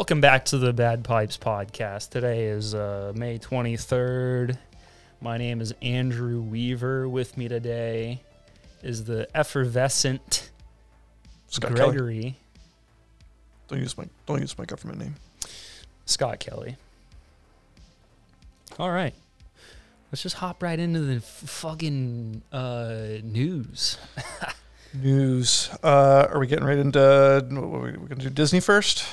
Welcome back to the Bad Pipes podcast. Today is uh, May 23rd. My name is Andrew Weaver. With me today is the effervescent Scott Kelly. Don't use my don't use my government name. Scott Kelly. All right. Let's just hop right into the f- fucking uh, news. News. Uh, are we getting right into? What are we, we gonna do Disney first?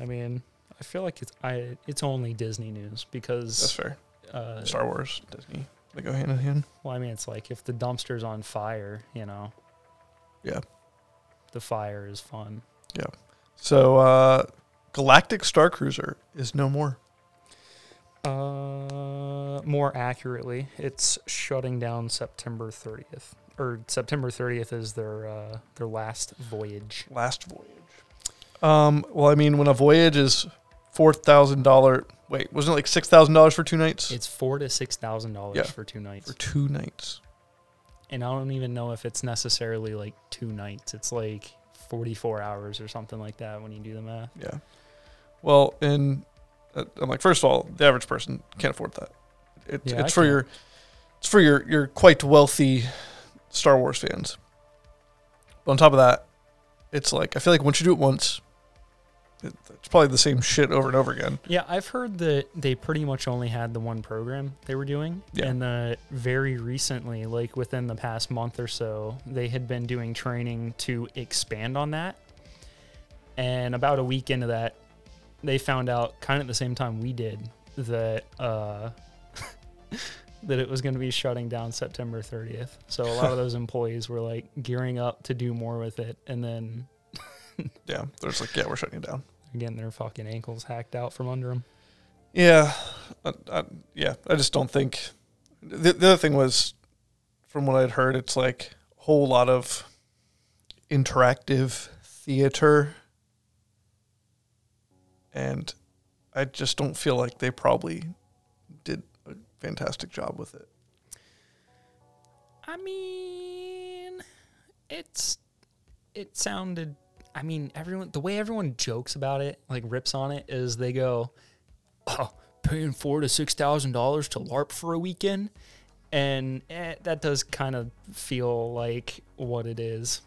I mean, I feel like it's I it's only Disney news because That's fair. uh, Star Wars, Disney, they go hand in hand. well, I mean, it's like if the dumpster's on fire, you know, Yeah. the fire is fun. Yeah. So, uh, Galactic Star Cruiser is no more. Uh, more accurately, it's shutting down September 30th, or September 30th is their uh, their last voyage. Last voyage. Um. Well, I mean, when a voyage is four thousand dollar. Wait, wasn't it like six thousand dollars for two nights? It's four to six thousand Yeah. dollars for two nights, for two nights. and I don't even know if it's necessarily like two nights. It's like 44 hours or something like that when you do the math. Yeah. Well, and uh, I'm like, first of all, the average person can't afford that. It, Yeah, it's I for can't. your, it's for your your quite wealthy Star Wars fans. But on top of that, it's like I feel like once you do it once, it's probably the same shit over and over again. Yeah, I've heard that they pretty much only had the one program they were doing, Yeah. and that very recently, like within the past month or so, they had been doing training to expand on that. And about a week into that, they found out, kind of at the same time we did, that uh, that it was going to be shutting down September 30th. So a lot of those employees were like gearing up to do more with it, and then Yeah, they're just like, yeah, we're shutting it down. Again, their fucking ankles hacked out from under them. Yeah, I, I, yeah. I just don't think. The, the other thing was, from what I'd heard, it's like a whole lot of interactive theater, and I just don't feel like they probably did a fantastic job with it. I mean, it's it sounded. I mean, everyone the way everyone jokes about it, like rips on it, is they go, "Oh, paying four to six thousand dollars to LARP for a weekend," and eh, that does kind of feel like what it is.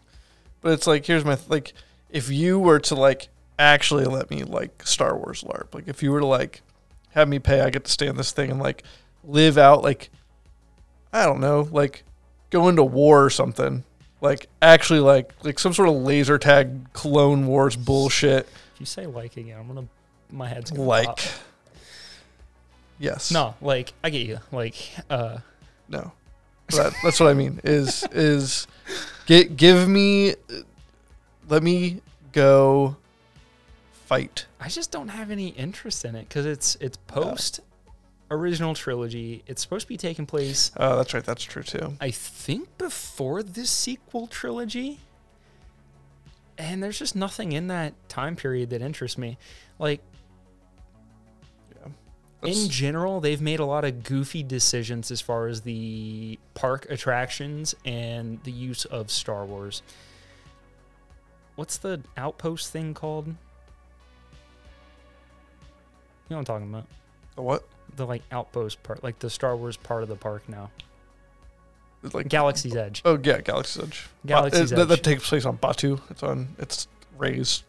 But it's like here's my like, if you were to like actually let me like Star Wars LARP, like if you were to like have me pay, I get to stay in this thing and like live out like I don't know, like go into war or something. Like actually like like some sort of laser tag clone wars bullshit. If you say like again, I'm gonna my head's gonna Like pop. yes. no, like I get you, like uh, No. That, that's what I mean. Is is get give me let me go fight. I just don't have any interest in it because it's it's post original trilogy. It's supposed to be taking place, Oh, that's right. That's true too. I think, before this sequel trilogy. And there's just nothing in that time period that interests me. Like Yeah. in general, they've made a lot of goofy decisions as far as the park attractions and the use of Star Wars. What's the outpost thing called? You know what I'm talking about? the what? The like outpost part, like the Star Wars part of the park now. Like Galaxy's Edge. Oh yeah, Galaxy's Edge. Galaxy's uh, that, that takes place on Batuu. It's on it's Rey's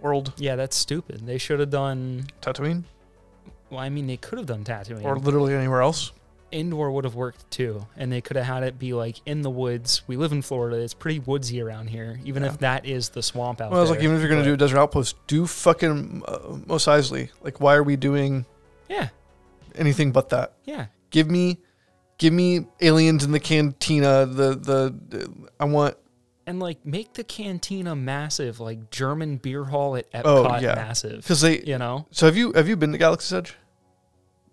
world, Yeah, that's stupid. They should have done. Tatooine, Well, I mean, they could have done Tatooine. or literally anywhere else. Endor would have worked too, and they could have had it be like in the woods. We live in Florida; it's pretty woodsy around here. Even Yeah. if that is the swamp out Well, I was there. like, even if you're gonna but- do a desert outpost, do fucking uh, Mos Eisley. Like, why are we doing yeah, anything but that? yeah, Give me, give me aliens in the cantina. The the I want and like make the cantina massive, like German beer hall at Epcot Oh, yeah. massive. because they. You know, So have you have you been to Galaxy's Edge?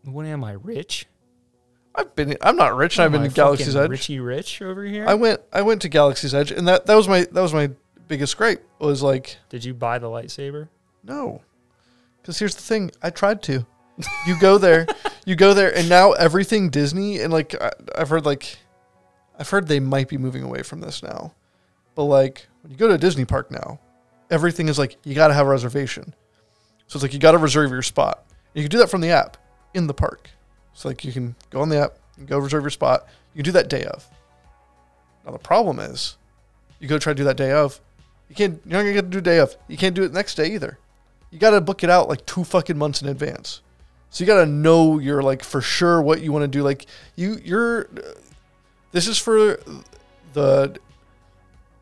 when am I rich? I've been. I'm not rich. and I've been I to Galaxy's Edge. Richie Rich over here. I went. I went to Galaxy's Edge, and that that was my that was my biggest gripe. Was like Did you buy the lightsaber? no, because here's the thing. I tried to. You go there, you go there, and now everything Disney and like I, I've heard like, I've heard they might be moving away from this now, but like when you go to a Disney park now, everything is like you got to have a reservation. So it's like you got to reserve your spot. You can do that from the app in the park. So like you can go on the app, and go reserve your spot. You can do that day of. Now the problem is, you go try to do that day of, you can't. You're not gonna get to do day of. You can't do it next day either. You got to book it out like two fucking months in advance. So you got to know you're like for sure what you want to do. Like you, you're. This is for the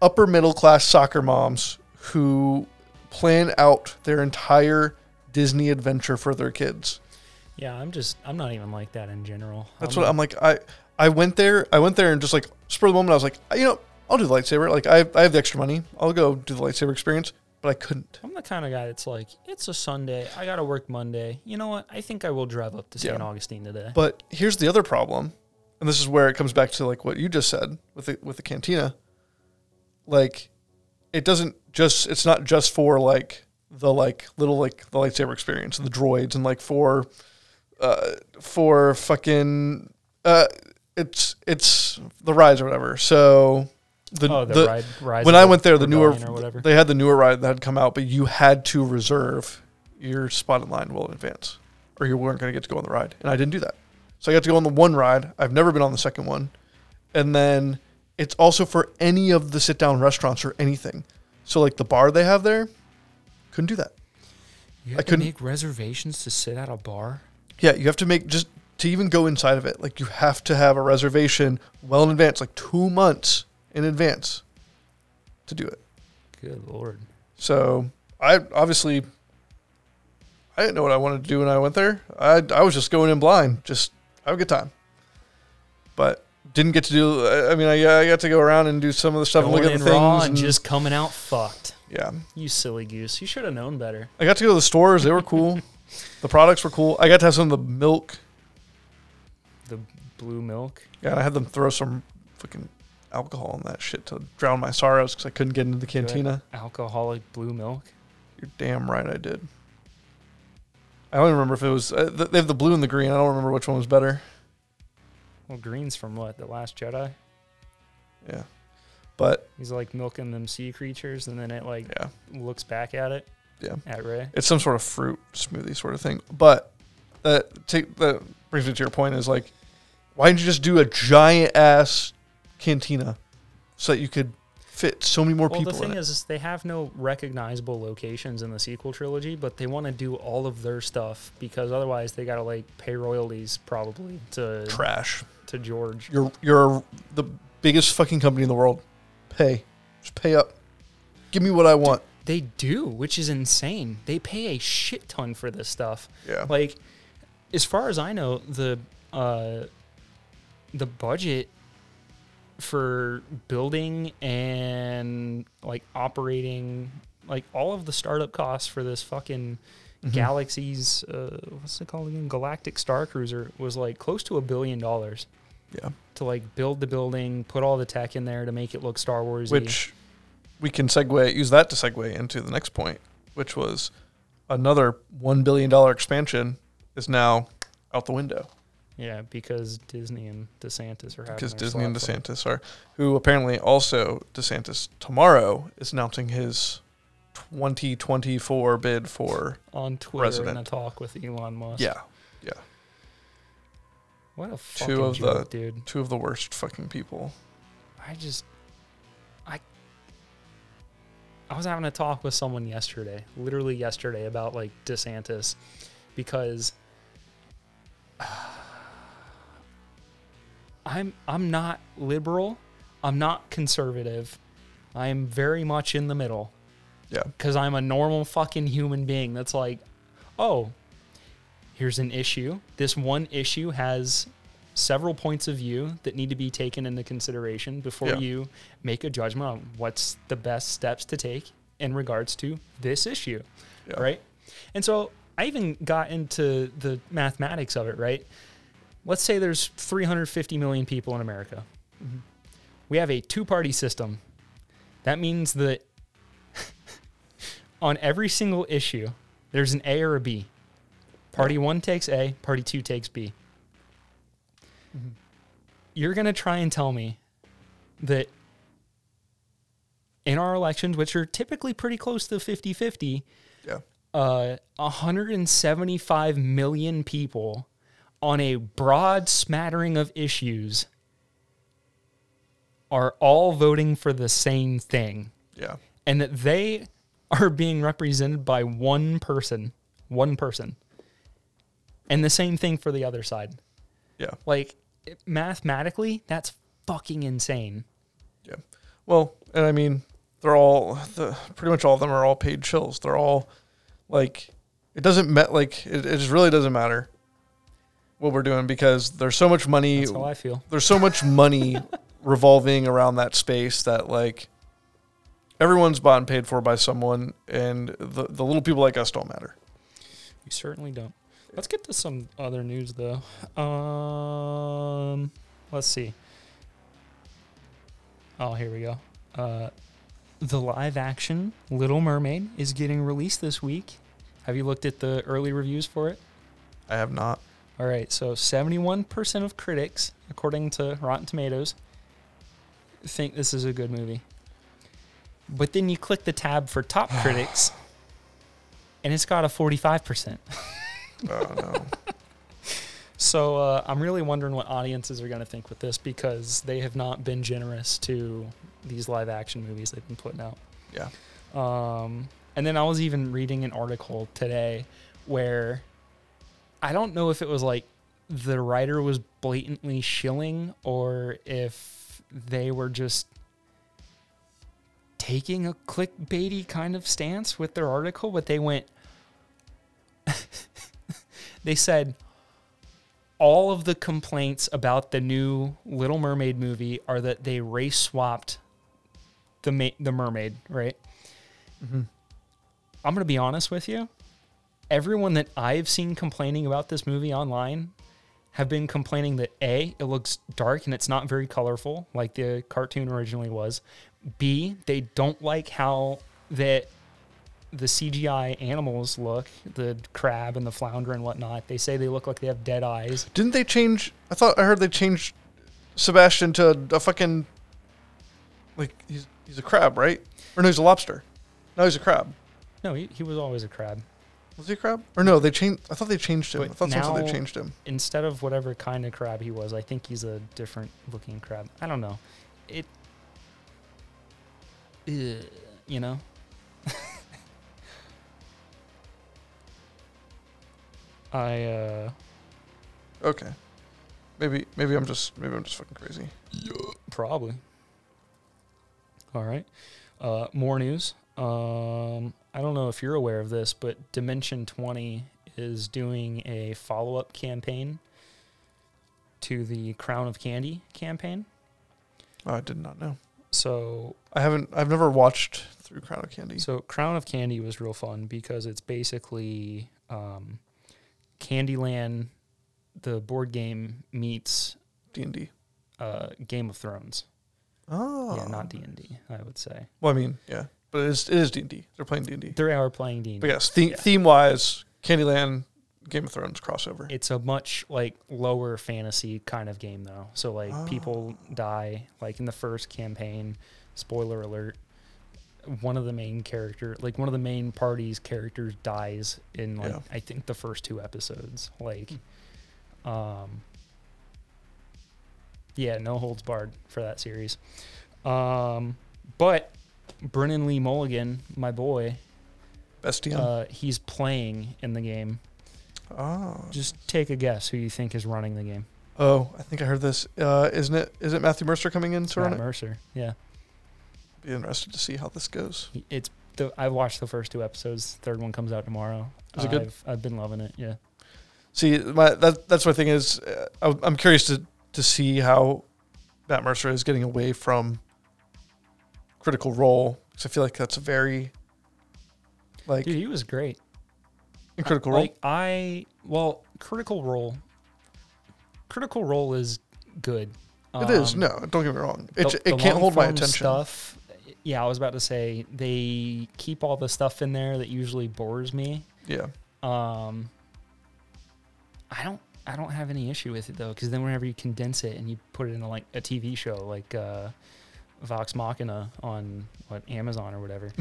upper middle class soccer moms who plan out their entire Disney adventure for their kids. Yeah, I'm just I'm not even like that in general. That's what I'm like. I I went there. I went there and just like spur of the moment, I was like, you know, I'll do the lightsaber. Like I I have the extra money. I'll go do the lightsaber experience. But I couldn't. I'm the kind of guy that's like, it's a Sunday. I got to work Monday. You know what? I think I will drive up to St. Yeah. Augustine today. But here's the other problem, and this is where it comes back to like what you just said with the with the cantina. Like, it doesn't just. It's not just for like the like little like the lightsaber experience, and the droids, and like for, uh, for fucking, uh, it's it's the rides or whatever. So the oh, the, the ride, Rise when I went there, the newer Rebellion or whatever. they had the newer ride that had come out, but you had to reserve your spot in line well in advance, or you weren't going to get to go on the ride. And I didn't do that, so I got to go on the one ride. I've never been on the second one, and then it's also for any of the sit down restaurants or anything. So like the bar they have there, couldn't do that. you I have to couldn't- make reservations to sit at a bar. Yeah, you have to make just to even go inside of it. Like you have to have a reservation well in advance, like two months in advance, to do it. Good lord. So I obviously I didn't know what I wanted to do when I went there. I I was just going in blind, just have a good time. But didn't get to do. I mean, I, I got to go around and do some of the stuff and Going look at the raw things. and and- just coming out fucked. yeah, You silly goose. You should have known better. I got to go to the stores. They were cool. the products were cool. I got to have some of the milk. The blue milk. Yeah, I had them throw some fucking alcohol in that shit to drown my sorrows because I couldn't get into the cantina. Alcoholic blue milk. You're damn right I did. I don't even remember if it was. Uh, they have the blue and the green. I don't remember which one was better. Well, green's from what? The Last Jedi? Yeah, but He's like milking them sea creatures, and then it like yeah, looks back at it. Yeah. At Rey. it's some sort of fruit smoothie sort of thing. But that take that brings me to your point is like, why didn't you just do a giant ass cantina so that you could fit so many more Well, people the thing in it? is, is, they have no recognizable locations in the sequel trilogy, but they want to do all of their stuff because otherwise they got to like pay royalties probably to Trash. to George. You're you're the biggest fucking company in the world. Pay, just pay up. Give me what I want. They do, which is insane. They pay a shit ton for this stuff. Yeah. Like, as far as I know, the uh, the budget for building and like operating like all of the startup costs for this fucking Mhm. Galaxy's uh, what's it called again? Galactic Star Cruiser was like close to a billion dollars Yeah. to like build the building, put all the tech in there to make it look Star Wars. Which we can segue use that to segue into the next point, which was another one billion dollar expansion is now out the window yeah, because Disney and DeSantis are having because Disney and. DeSantis are, who apparently also DeSantis tomorrow is announcing his 2024 bid for on Twitter in a talk with Elon Musk. yeah yeah. What a fucking of the- dude. two of the worst fucking people. I just I I was having a talk with someone yesterday, literally yesterday about like DeSantis because I'm I'm not liberal, I'm not conservative. I am very much in the middle. Yeah. Cuz I'm a normal fucking human being that's like, "Oh, here's an issue. This one issue has several points of view that need to be taken into consideration before Yeah. you make a judgment on what's the best steps to take in regards to this issue, Yeah. right? And so I even got into the mathematics of it, right? Let's say there's 350 million people in America. Mhm. We have a two party system. That means that on every single issue, there's an A or a B. Party one takes A, party two takes B. Mhm. You're going to try and tell me that in our elections, which are typically pretty close to 50 50, Yeah. uh, 175 million people on a broad smattering of issues are all voting for the same thing Yeah. and that they are being represented by one person, one person. And the same thing for the other side. Yeah. Like it- mathematically, that's fucking insane. Yeah. Well, and I mean, they're all the pretty much all of them are all paid chills. They're all like it doesn't met like it, it just really doesn't matter what we're doing because there's so much money That's how I feel. there's so much money revolving around that space that like everyone's bought and paid for by someone and the the little people like us don't matter. You certainly don't. Let's get to some other news though. Um, let's see. Oh, here we go. Uh, the live action Little Mermaid is getting released this week. Have you looked at the early reviews for it? I have not. All right, so 71% of critics, according to Rotten Tomatoes, think this is a good movie. But then you click the tab for top critics, and it's got a 45%. Oh no. So uh, I'm really wondering what audiences are going to think with this because they have not been generous to these live action movies they've been putting out. yeah. Um, and then I was even reading an article today where I don't know if it was like the writer was blatantly shilling or if they were just taking a clickbaity kind of stance with their article, but they went, they said, all of the complaints about the new Little Mermaid movie are that they race swapped the ma- the mermaid, right? Mhm. I'm going to be honest with you. Everyone that I've seen complaining about this movie online have been complaining that A, it looks dark and it's not very colorful like the cartoon originally was. B, they don't like how that the CGI animals look, the crab and the flounder and whatnot. They say they look like they have dead eyes. Didn't they change? I thought I heard they changed Sebastian to a, fucking like he's he's a crab, right? Or no, he's a lobster. No, he's a crab. No, he, he was always a crab. Was he a crab? Or no, they changed. I thought they changed him. But I thought said they changed him. instead of whatever kind of crab he was, I think he's a different looking crab. I don't know. It, Ugh, you know. I uh Okay, maybe maybe I'm just maybe I'm just fucking crazy. probably. All right. Uh, more news. Um, I don't know if you're aware of this, but Dimension 20 is doing a follow up campaign to the Crown of Candy campaign. Oh, I did not know. So, I haven't. I've never watched through Crown of Candy. so Crown of Candy was real fun because it's basically um, Candyland, the board game meets D and D. uh, Game of Thrones. Oh, Yeah, not D and D. I would say Well, I mean, yeah, but it is it is D and D. They're playing D and D. they are playing D and But yes, theme Yeah. theme wise, Candyland, Game of Thrones crossover. It's a much like lower fantasy kind of game though. So like Oh. people die like in the first campaign. Spoiler alert. One of the main character, like one of the main party's characters dies in like Yeah. I think the first two episodes. Like um yeah, no holds barred for that series. Um but Brennan Lee Mulligan, my boy, Best DM. uh, he's playing in the game. oh, Just take a guess who you think is running the game. oh, I think I heard this. Uh, isn't it? Is it Matthew Mercer coming in to run Matt it? Mercer. Yeah, Be interested to see how this goes. It's the. I watched the first two episodes. Third one comes out tomorrow. Is it good? I've, I've been loving it. Yeah. See, my that that's my thing is, uh, I'm curious to to see how Matt Mercer is getting away from Critical Role because I feel like that's a very like Dude, he was great. in Critical Role. Like I, well, Critical Role. Critical Role is good. it is Um, no, don't get me wrong. It the- it the can't hold my attention. Stuff. Yeah, I was about to say they keep all the stuff in there that usually bores me. Yeah, Um, I don't. I don't have any issue with it though, because then whenever you condense it and you put it in like a TV show, like uh, Vox Machina on what Amazon or whatever,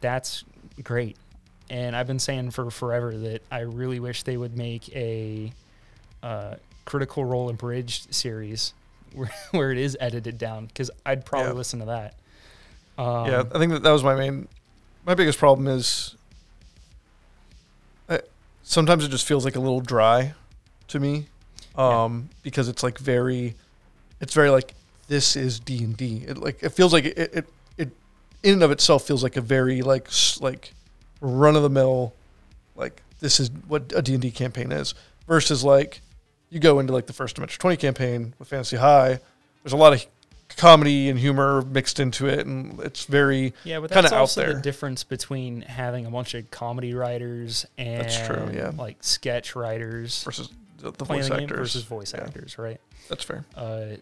that's great. and I've been saying for forever that I really wish they would make a uh, Critical Role abridged series where, where it is edited down because I'd probably Yeah. listen to that. Um, yeah, I think that that was my main, my biggest problem is, I, sometimes it just feels like a little dry, to me, Yeah. um, because it's like very, it's very like this is D and D. It like it feels like it, it it in and of itself feels like a very like like run of the mill, like this is what a D and D campaign is versus like you go into like the first Dimension Twenty campaign with Fantasy High. There's a lot of comedy and humor mixed into it, and it's very Yeah, but that's out also there. the difference between having a bunch of comedy writers and That's true, yeah. like sketch writers versus the, the voice actors versus voice Yeah. actors, right? That's fair. Uh,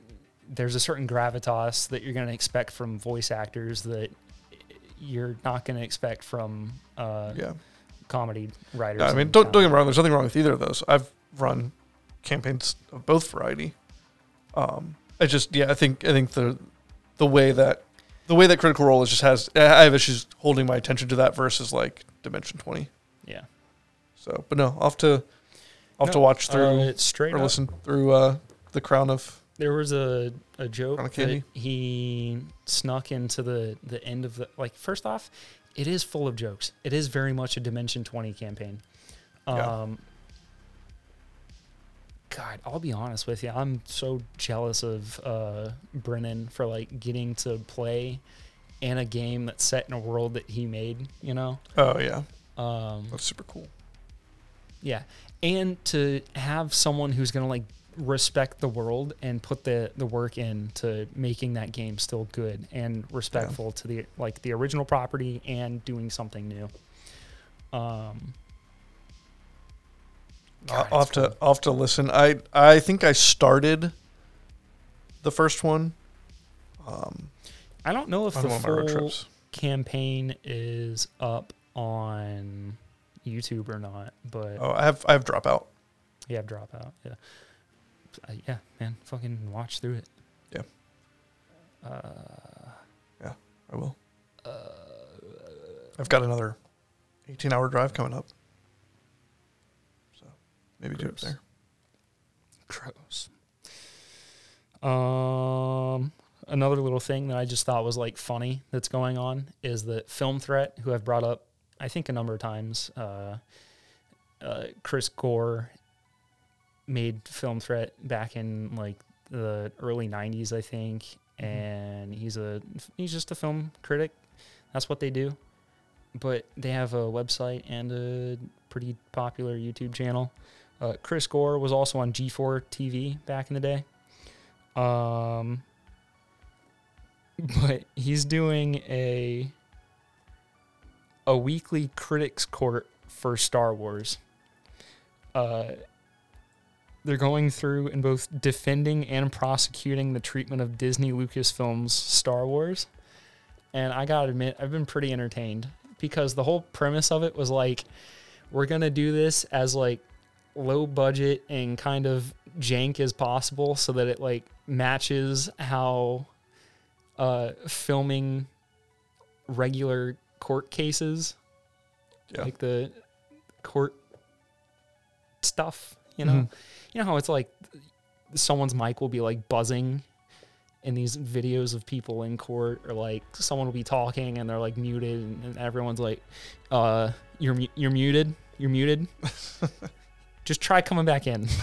there's a certain gravitas that you're going to expect from voice actors that you're not going to expect from uh, Yeah. comedy writers. Yeah, I mean, don't don't get me wrong. There's nothing wrong with either of those. I've run campaigns of both variety. Um, I just yeah, I think I think the the way that the way that Critical Role is just has I have issues holding my attention to that versus like Dimension Twenty. Yeah. So, but no, I'll have to I'll have to watch through uh, straight or up. listen through uh, the Crown of There was a, a joke that Candy? he snuck into the, the end of the like first off, it is full of jokes. It is very much a Dimension 20 campaign. Yeah. Um God, I'll be honest with you. I'm so jealous of uh Brennan for like getting to play in a game that's set in a world that he made, you know? oh yeah, Um that's super cool. yeah, and to have someone who's gonna like respect the world and put the the work in to making that game still good and respectful to the like the original property and doing something new. Um, I'll, God, I'll have it's to I'll have to listen. I I think I started the first one. Um, I don't know if the one of my road full campaign is up on YouTube or not, but Oh, I have I have dropout. yeah, dropout. Yeah, uh, yeah, man, fucking watch through it. Yeah. Uh, yeah, I will. Uh, I've got another 18 hour drive coming up. So maybe do it there. Gross. Um, another little thing that I just thought was like funny that's going on is that Film Threat, who I've brought up, I think a number of times, uh, uh, Chris Gore made Film Threat back in like the early '90s, I think, and he's a he's just a film critic. That's what they do. But they have a website and a pretty popular YouTube channel. Uh, Chris Gore was also on G4 TV back in the day. Um, but he's doing a a weekly critics court for Star Wars. Uh, they're going through and both defending and prosecuting the treatment of Disney Lucasfilm's Star Wars. And I gotta admit, I've been pretty entertained because the whole premise of it was like, we're gonna do this as like low budget and kind of jank as possible so that it like matches how uh filming regular court cases Yeah. like the court stuff you know Mhm. You know how it's like someone's mic will be like buzzing in these videos of people in court or like someone will be talking and they're like muted and, and everyone's like uh you're you're muted? You're muted? Just try coming back in.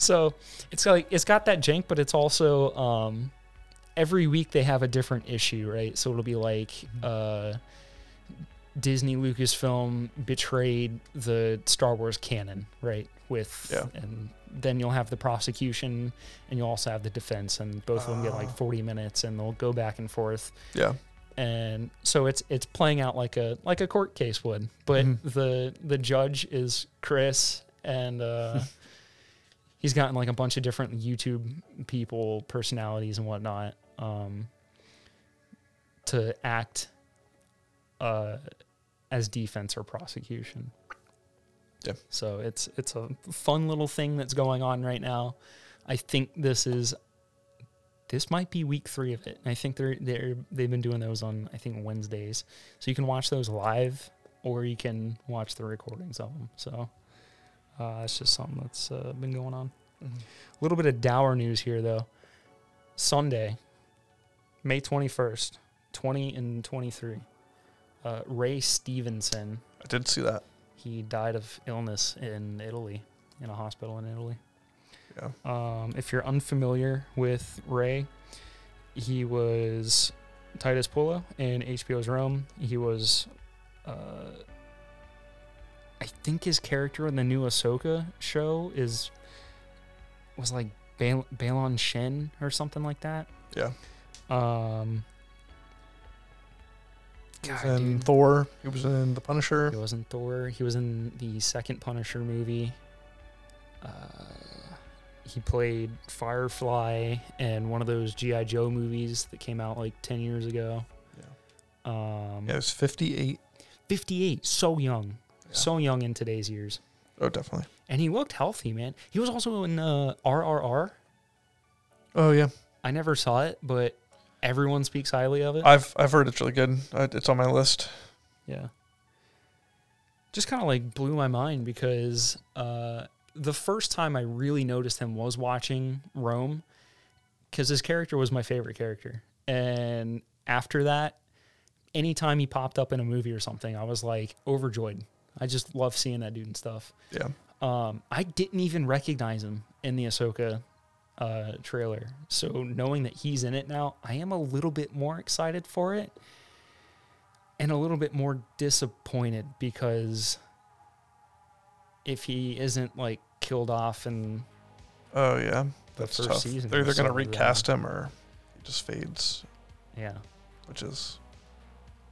So it's like it's got that jank but it's also um every week they have a different issue right? So it'll be like uh disney lucasfilm betrayed the star wars canon right with Yeah. and then you'll have the prosecution and you'll also have the defense and both of them get like Ah. 40 minutes and they'll go back and forth Yeah. and so it's it's playing out like a like a court case would but Mhm. the the judge is chris and uh he's gotten like a bunch of different youtube people personalities and whatnot um to act uh as defense or prosecution Yeah. so it's it's a fun little thing that's going on right now i think this is this might be week three of it. And I think they're they're they've been doing those on I think Wednesdays, so you can watch those live or you can watch the recordings of them. So uh, it's just something that's uh, been going on. A little bit of dour news here though. Sunday, May twenty first, twenty and twenty three. Uh, Ray Stevenson I did see that. he died of illness in Italy, in a hospital in Italy. Yeah. Um, if you're unfamiliar with Ray, he was Titus Pullo in HBO's Rome. He was, uh, I think his character in the new Ahsoka show is was like Bal- Balon Shen or something like that. Yeah. Um, He was God, in dude. Thor. He was in The Punisher. He was in Thor. He was in the second Punisher movie. Uh, he played Firefly in one of those GI Joe movies that came out like ten years ago. Yeah. Um, Yeah, he was 58. 58, so young, Yeah. so young in today's years, Oh, definitely. and he looked healthy, man. He was also in uh, RRR. Oh yeah, I never saw it, but everyone speaks highly of it. I've I've heard it's really good. It's on my list. Yeah. Just kind of like blew my mind because uh, the first time I really noticed him was watching Rome because his character was my favorite character. And after that, anytime he popped up in a movie or something, I was like overjoyed. I just love seeing that dude and stuff. Yeah. Um, I didn't even recognize him in the Ahsoka uh, trailer. So knowing that he's in it now, I am a little bit more excited for it and a little bit more disappointed because if he isn't like killed off and Oh yeah, The that's first tough. season They're either gonna so, then. recast him or he just fades, yeah, which is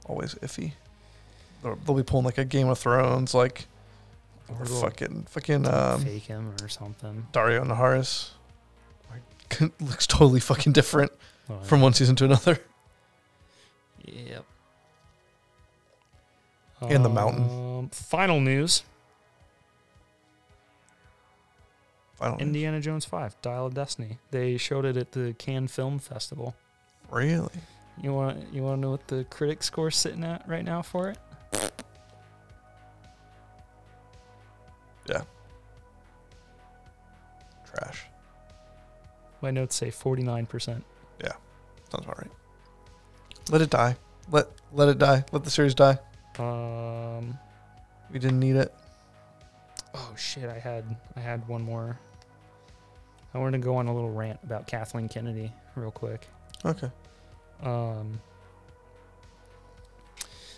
always iffy. They'll, they'll be pulling like a Game of Thrones, like or or fucking fucking um, fake him or something. Daario Naharis. Like, looks totally fucking different Well, from one season to another. Yep. And the mountain. Um, final news: Final news. Indiana Jones Five: Dial of Destiny. They showed it at the Cannes Film Festival. Really? You want you want to know what the critic score's sitting at right now for it? Yeah. Trash. My notes say forty nine percent. Yeah, sounds about right. Let it die. Let let it die. Let the series die. Um. We didn't need it. Oh shit! I had I had one more. I wanted to go on a little rant about Kathleen Kennedy real quick. Okay. Um,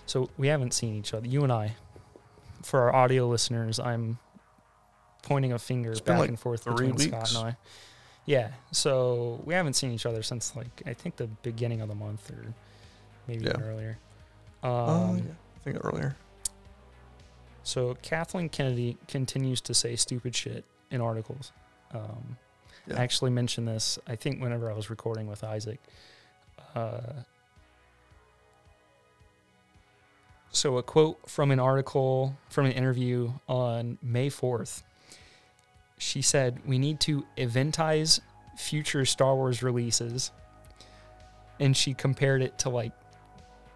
so we haven't seen each other, you and I. For our audio listeners, I'm pointing a finger back like and forth between weeks. Scott and I. Yeah, so we haven't seen each other since like I think the beginning of the month or maybe even Yeah. earlier. Um, oh yeah. I think earlier. So Kathleen Kennedy continues to say stupid shit in articles. Um, Yeah. I actually mentioned this, I think, whenever I was recording with Isaac. Uh, so, a quote from an article, from an interview on May 4th. She said, We need to eventize future Star Wars releases. And she compared it to like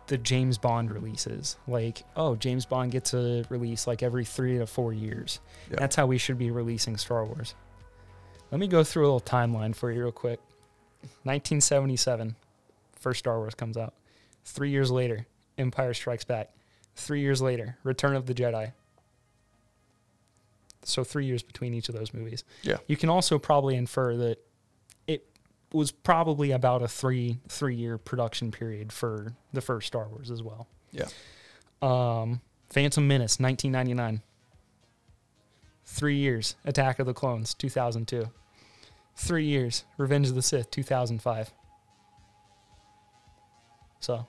the James Bond releases. Like, oh, James Bond gets a release like every three to four years. Yeah. That's how we should be releasing Star Wars. Let me go through a little timeline for you real quick. 1977, first Star Wars comes out. Three years later, Empire Strikes Back. Three years later, Return of the Jedi. So three years between each of those movies. Yeah. You can also probably infer that it was probably about a three three year production period for the first Star Wars as well. Yeah. Um, Phantom Menace, 1999. Three years. Attack of the Clones, 2002. Three years. Revenge of the Sith, 2005. So,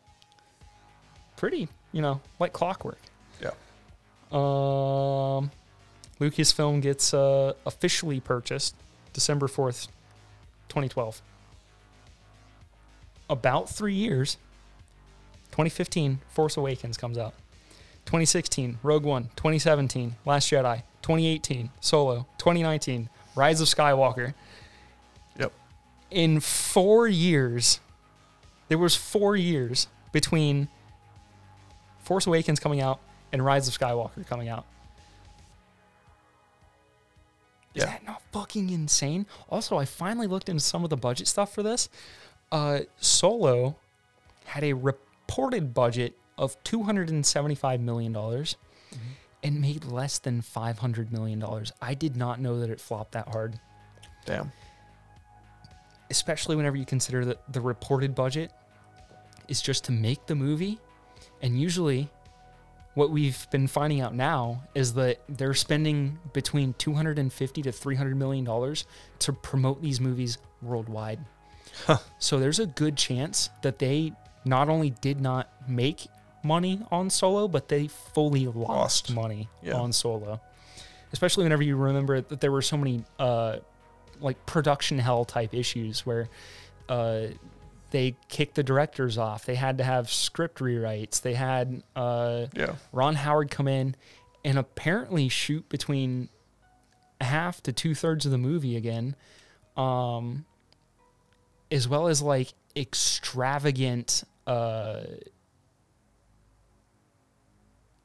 pretty, you know, like clockwork. Yeah. Um, Lucasfilm gets uh, officially purchased December 4th, 2012. About three years, 2015, Force Awakens comes out. 2016, Rogue One. 2017, Last Jedi. 2018, Solo. 2019, Rise of Skywalker. Yep. in four years, there was four years between Force Awakens coming out and Rise of Skywalker coming out. Is Yeah. that not fucking insane? Also, I finally looked into some of the budget stuff for this. Uh, Solo had a reported budget of two hundred and seventy-five million dollars and made less than five hundred million dollars. I did not know that it flopped that hard Damn. especially whenever you consider that the reported budget is just to make the movie. And usually, what we've been finding out now is that they're spending between 250 to 300 million dollars to promote these movies worldwide. So there's a good chance that they not only did not make money on Solo, but they fully lost, Lost. money Yeah. on Solo. Especially whenever you remember that there were so many uh, like production hell type issues where uh, they kicked the directors off. They had to have script rewrites. They had uh, Yeah. Ron Howard come in and apparently shoot between half to two thirds of the movie again, um, as well as like extravagant uh,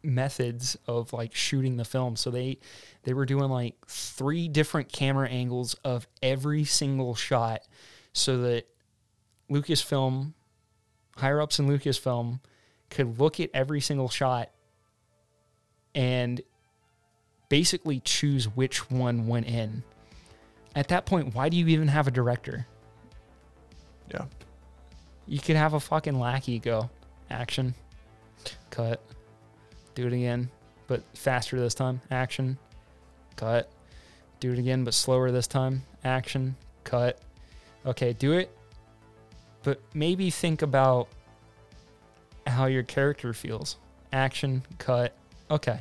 methods of like shooting the film. So they they were doing like three different camera angles of every single shot, so that Lucasfilm, higher ups in Lucasfilm, could look at every single shot and basically choose which one went in. At that point, why do you even have a director? Yeah. You could have a fucking lackey go action, cut, do it again, but faster this time, action, cut, do it again, but slower this time, action, cut. Okay, do it, but maybe think about how your character feels. Action, cut, okay.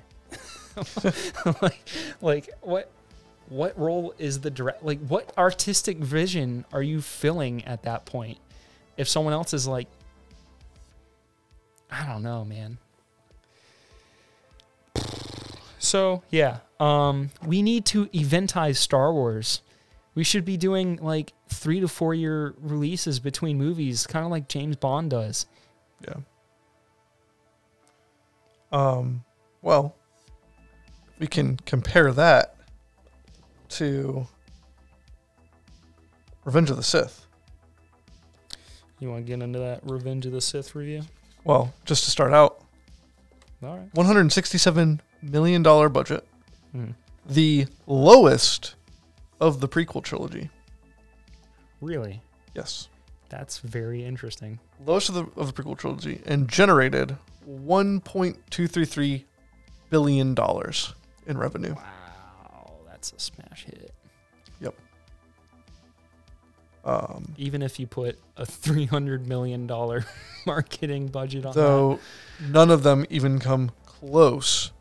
like, like what? What role is the direct? Like, what artistic vision are you filling at that point? If someone else is like, I don't know, man. So yeah, um, we need to eventize Star Wars. We should be doing like three to four year releases between movies, kind of like James Bond does. Yeah. Um, well, we can compare that to Revenge of the Sith. You want to get into that Revenge of the Sith review? Well, just to start out, All right. $167 million budget, Hmm. the lowest of the prequel trilogy. Really, Yes. that's very interesting. Lowest of the, of the prequel trilogy and generated $1.233 billion in revenue. Wow, that's a smash hit. Yep. Um, Even if you put a three hundred million dollar marketing budget on that. though none of them even come close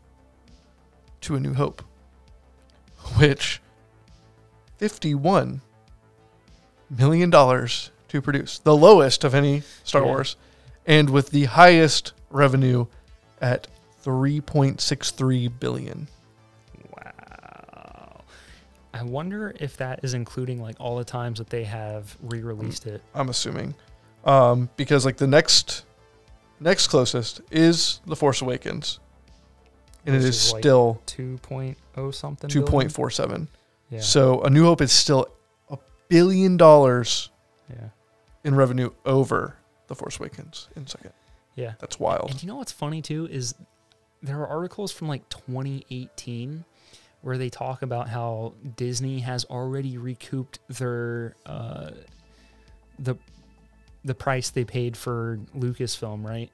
to A New Hope, which 51 million dollars to produce, the lowest of any Star yeah. Wars, and with the highest revenue at 3.63 billion. Wow. I wonder if that is including like all the times that they have re-released it. I'm assuming. Um, because like the next next closest is The Force Awakens. And it is, is like still 2.0 something 2.47. Yeah. So A New Hope is still a billion dollars yeah. in revenue over The Force Awakens in second. Yeah. That's wild. And you know what's funny too is there are articles from like 2018 where they talk about how Disney has already recouped their uh, the the price they paid for Lucasfilm, right?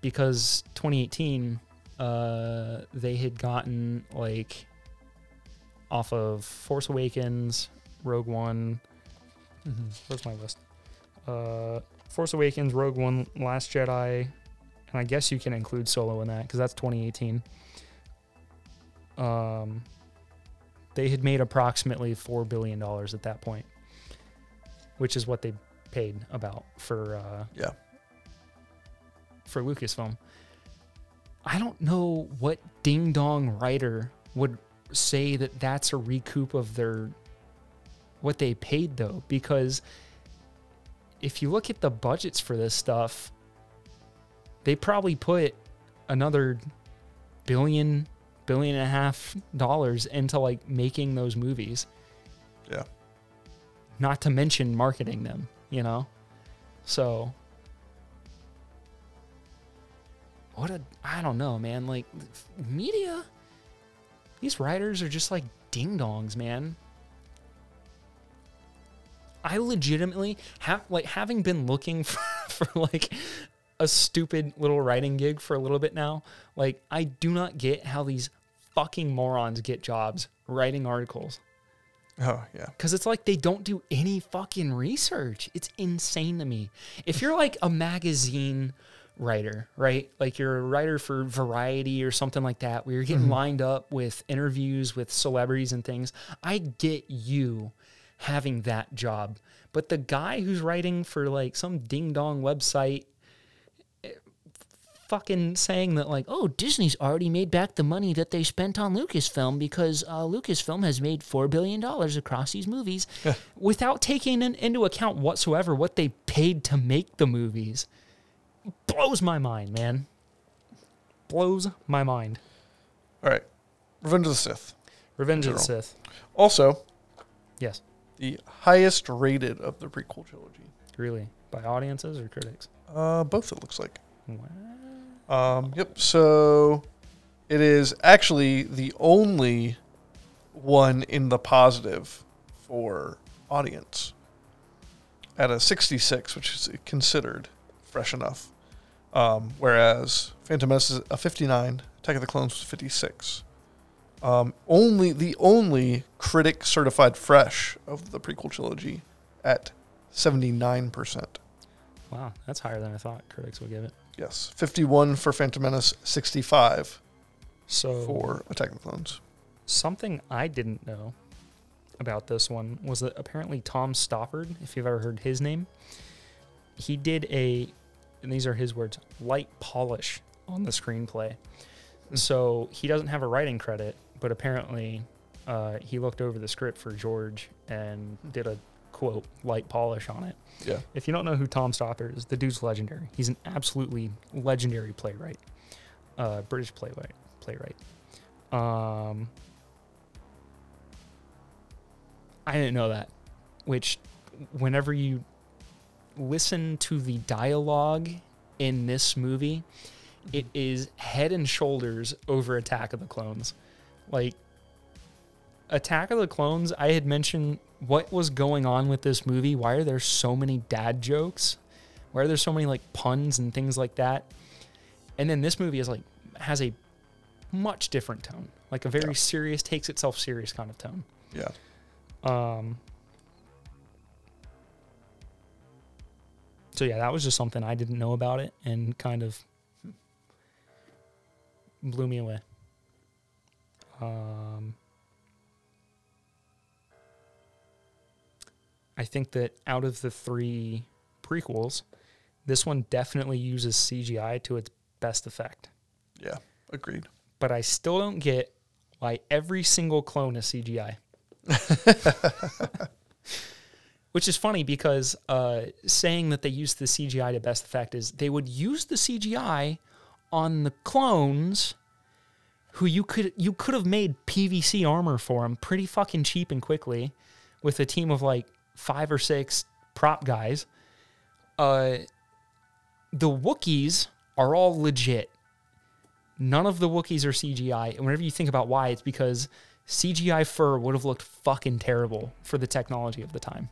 Because 2018, uh, they had gotten like off of Force Awakens, Rogue One. Where's my list? Uh, Force Awakens, Rogue One, Last Jedi, and I guess you can include Solo in that because that's 2018. Um, they had made approximately four billion dollars at that point, which is what they paid about for uh, Yeah. for Lucasfilm. I don't know what ding dong writer would say that that's a recoup of their what they paid though, because if you look at the budgets for this stuff, they probably put another billion, billion and a half dollars into like making those movies. Yeah. Not to mention marketing them, you know? So what a I don't know, man. Like media these writers are just like ding dongs, man. I legitimately have like having been looking for, for like a stupid little writing gig for a little bit now. Like I do not get how these fucking morons get jobs writing articles. Oh yeah. Cause it's like they don't do any fucking research. It's insane to me. If you're like a magazine writer, right? Like you're a writer for Variety or something like that, where you're getting lined up with interviews with celebrities and things. I get you having that job. But the guy who's writing for like some ding dong website eh, fucking saying that like oh disney's already made back the money that they spent on lucasfilm because uh, lucasfilm has made $4 billion across these movies without taking in, into account whatsoever what they paid to make the movies blows my mind man blows my mind All right. Revenge of the Sith. revenge of the sith Also, yes the highest rated of the prequel trilogy. really by audiences or critics Uh, both it looks like. Wow. Um, yep. So it is actually the only one in the positive for audience at a 66, which is considered fresh enough. Um, whereas Phantom Menace is a 59, Attack of the Clones was 56. Um, only the only critic certified fresh of the prequel trilogy at 79%. wow that's higher than i thought critics would give it Yes, 51 for Phantom Menace, 65 so for Attack of the Clones. Something I didn't know about this one was that apparently Tom Stoppard, if you've ever heard his name, he did a, and these are his words, light polish on the screenplay. So he doesn't have a writing credit, but apparently uh, he looked over the script for George and did a quote light polish on it. Yeah. If you don't know who Tom Stoppard is, the dude's legendary. He's an absolutely legendary playwright, uh, British playwright. Playwright. Um, I didn't know that. Which, whenever you listen to the dialogue in this movie, it is head and shoulders over Attack of the Clones. Like, Attack of the Clones, I had mentioned what was going on with this movie. Why are there so many dad jokes? Why are there so many like puns and things like that? And then this movie is like has a much different tone, like a very Yeah. serious, takes itself serious kind of tone. Yeah. Um. So yeah, that was just something I didn't know about it, and kind of blew me away. Um. I think that out of the three prequels, this one definitely uses CGI to its best effect. Yeah. Agreed. But I still don't get why every single clone is CGI. Which is funny because uh, saying that they used the CGI to best effect is they would use the CGI on the clones who you could you could have made PVC armor for them pretty fucking cheap and quickly with a team of like five or six prop guys. Uh, the Wookiees are all legit. None of the Wookiees are CGI. And whenever you think about why, it's because CGI fur would have looked fucking terrible for the technology of the time.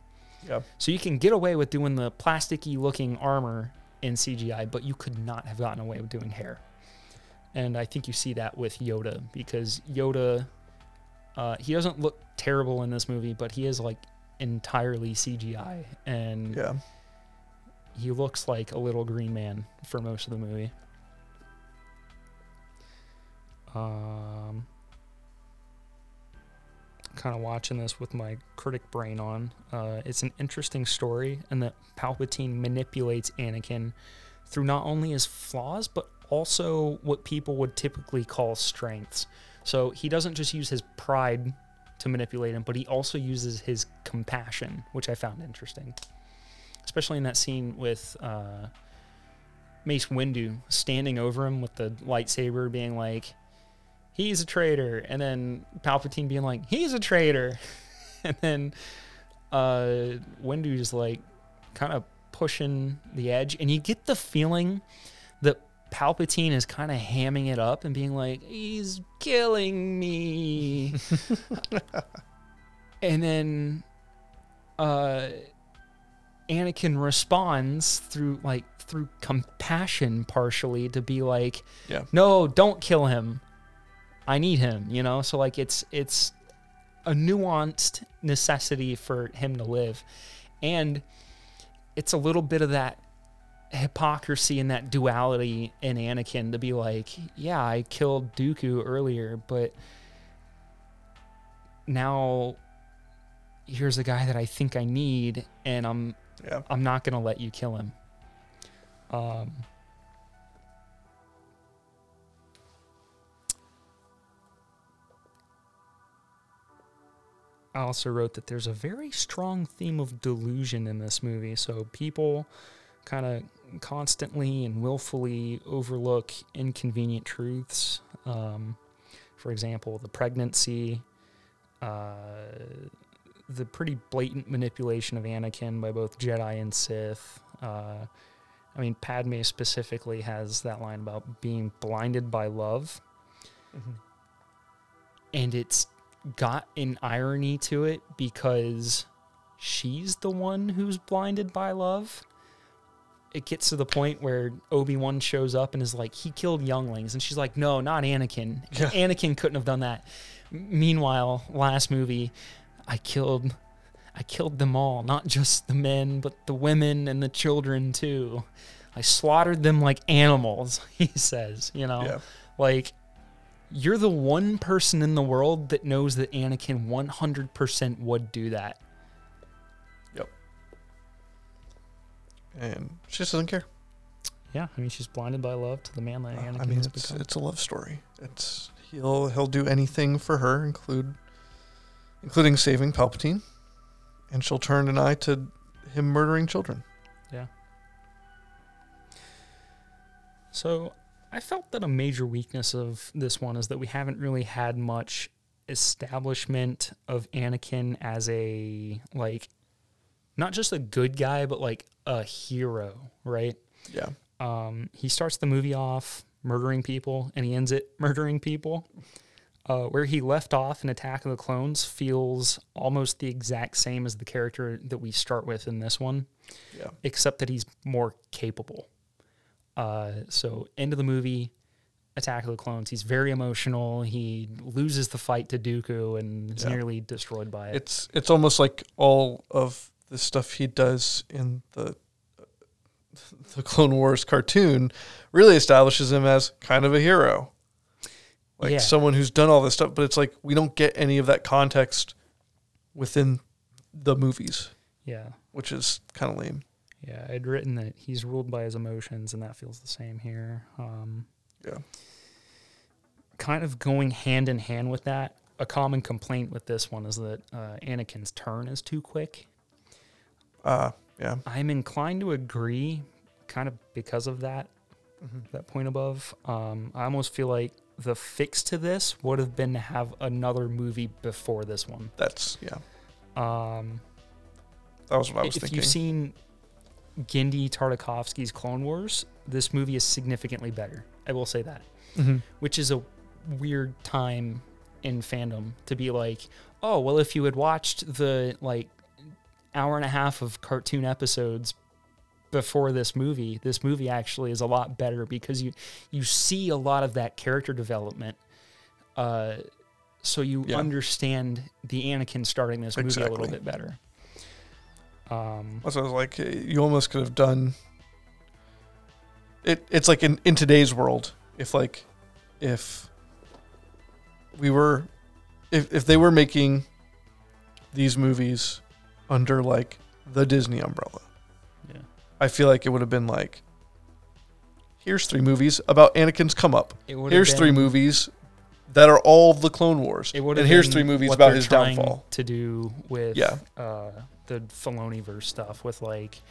So you can get away with doing the plasticky looking armor in CGI, but you could not have gotten away with doing hair. And I think you see that with Yoda because Yoda, uh, he doesn't look terrible in this movie, but he is like entirely CGI, and Yeah. he looks like a little green man for most of the movie. Um, kind of watching this with my critic brain on. Uh, it's an interesting story, and that Palpatine manipulates Anakin through not only his flaws, but also what people would typically call strengths. So he doesn't just use his pride to manipulate him, but he also uses his compassion, which I found interesting, especially in that scene with uh, Mace Windu standing over him with the lightsaber, being like, "He's a traitor," and then Palpatine being like, "He's a traitor," and then uh, Windu's like, kind of pushing the edge, and you get the feeling that Palpatine is kind of hamming it up and being like, "He's killing me," and then uh, Anakin responds through like through compassion, partially to be like, Yeah. no, don't kill him. I need him." You know, so like it's it's a nuanced necessity for him to live, and it's a little bit of that hypocrisy and that duality in Anakin to be like, yeah, I killed Dooku earlier, but now here's a guy that I think I need, and I'm Yeah. I'm not gonna let you kill him. Um, I also wrote that there's a very strong theme of delusion in this movie. So people kind of constantly and willfully overlook inconvenient truths. Um, for example, the pregnancy, uh, the pretty blatant manipulation of Anakin by both Jedi and Sith. Uh, I mean, Padme specifically has that line about being blinded by love and it's got an irony to it because she's the one who's blinded by love. It gets to the point where Obi Wan shows up and is like, "He killed younglings," and she's like, "No, not Anakin. Yeah. Anakin couldn't have done that." M- Meanwhile, last movie, I killed, I killed them all, not just the men, but the women and the children too. I slaughtered them like animals. He says, you know, Yeah. like you're the one person in the world that knows that Anakin 100% would do that. Yep. And she just doesn't care. Yeah, I mean, she's blinded by love to the man that Uh, Anakin I mean, has it's become. it's a love story. It's he'll he'll do anything for her, include including saving Palpatine, and she'll turn an eye to him murdering children. Yeah. So I felt that a major weakness of this one is that we haven't really had much establishment of Anakin as a, like, not just a good guy, but like a hero, right? Yeah, Um, he starts the movie off murdering people and he ends it murdering people. Uh, where he left off in Attack of the Clones feels almost the exact same as the character that we start with in this one, yeah, except that he's more capable. Uh, so, end of the movie, Attack of the Clones, he's very emotional. He loses the fight to Dooku and is Yeah. nearly destroyed by it. it's it's almost like all of the stuff he does in the the Clone Wars cartoon really establishes him as kind of a hero, like Yeah. someone who's done all this stuff. But it's like we don't get any of that context within the movies, yeah. which is kind of lame. Yeah, I'd written that he's ruled by his emotions, and that feels the same here. Um, Yeah. Kind of going hand in hand with that, a common complaint with this one is that uh, Anakin's turn is too quick. Uh, yeah. I'm inclined to agree, kind of because of that, that point above. Um, I almost feel like the fix to this would have been to have another movie before this one. That's yeah. Um, That was what I was if thinking. you've seen Genndy Tartakovsky's Clone Wars, this movie is significantly better. I will say that, Mhm. which is a weird time in fandom to be like, oh, well, if you had watched the like hour and a half of cartoon episodes before this movie, this movie actually is a lot better because you you see a lot of that character development. Uh, so you Yeah. understand the Anakin starting this movie a little bit better. Um, So I was like, you almost could have done. It. It's like in in today's world, if like, if we were, if if they were making these movies under like the Disney umbrella, yeah. I feel like it would have been like, here's three movies about Anakin's come up. It would Here's have three movies that are all of the Clone Wars. It would And have here's three movies about his downfall. to do with Yeah. uh, the Filoni verse stuff with like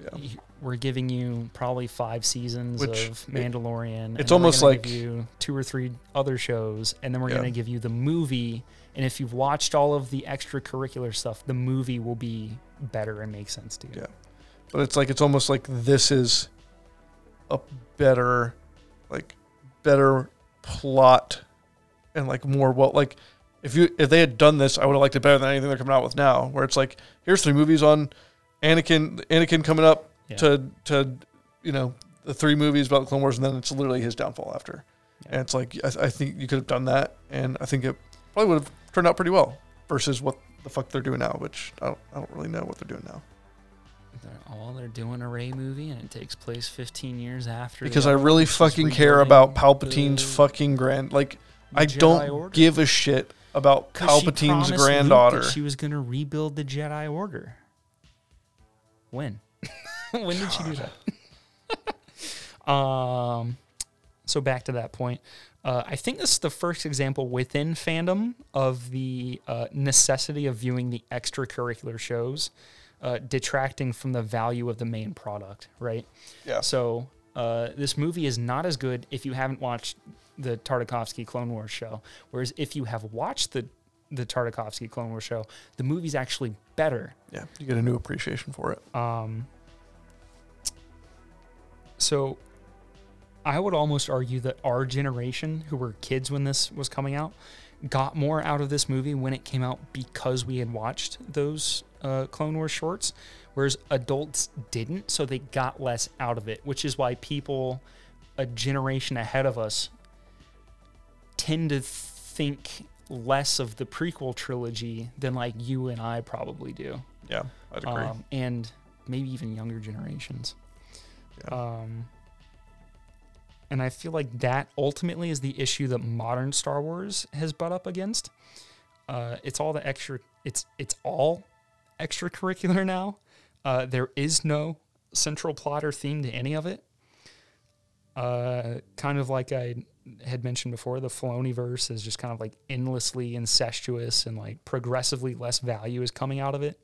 Yeah. we're giving you probably five seasons Which of it- Mandalorian. and it's we're almost like- you two or three other shows, and then we're Yeah. going to give you the movie. And if you've watched all of the extracurricular stuff, the movie will be better and make sense to you. Yeah. But it's like it's almost like this is a better, like better plot, and like more well like if you if they had done this, I would have liked it better than anything they're coming out with now. Where it's like here's three movies on Anakin, Anakin coming up Yeah. to to you know the three movies about the Clone Wars, and then it's literally his downfall after. Yeah. And it's like I, I think you could have done that, and I think it probably would have turned out pretty well versus what the fuck they're doing now, which I don't I don't really know what they're doing now. They're, all they're doing a Rey movie, and it takes place 15 years after. because I really fucking care about Palpatine's fucking grand. Like I don't Order. give a shit about Palpatine's granddaughter. She was going to rebuild the Jedi Order. When? when did she do that? um, so back to that point. Uh, I think this is the first example within fandom of the uh, necessity of viewing the extracurricular shows uh, detracting from the value of the main product, right? Yeah. So uh, this movie is not as good if you haven't watched the Tartakovsky Clone Wars show. Whereas if you have watched the the Tartakovsky Clone Wars show, the movie's actually better. Yeah, you get a new appreciation for it. Um, so I would almost argue that our generation, who were kids when this was coming out, got more out of this movie when it came out because we had watched those uh, Clone Wars shorts, whereas adults didn't, so they got less out of it, which is why people a generation ahead of us tend to think less of the prequel trilogy than like you and I probably do Yeah, I'd agree. um, and maybe even younger generations. Yeah. Um, and I feel like that ultimately is the issue that modern Star Wars has butt up against. Uh, it's all the extra. It's it's all extracurricular now. Uh, there is no central plot or theme to any of it. Uh, kind of like I had mentioned before, the Filoni verse is just kind of like endlessly incestuous and like progressively less value is coming out of it.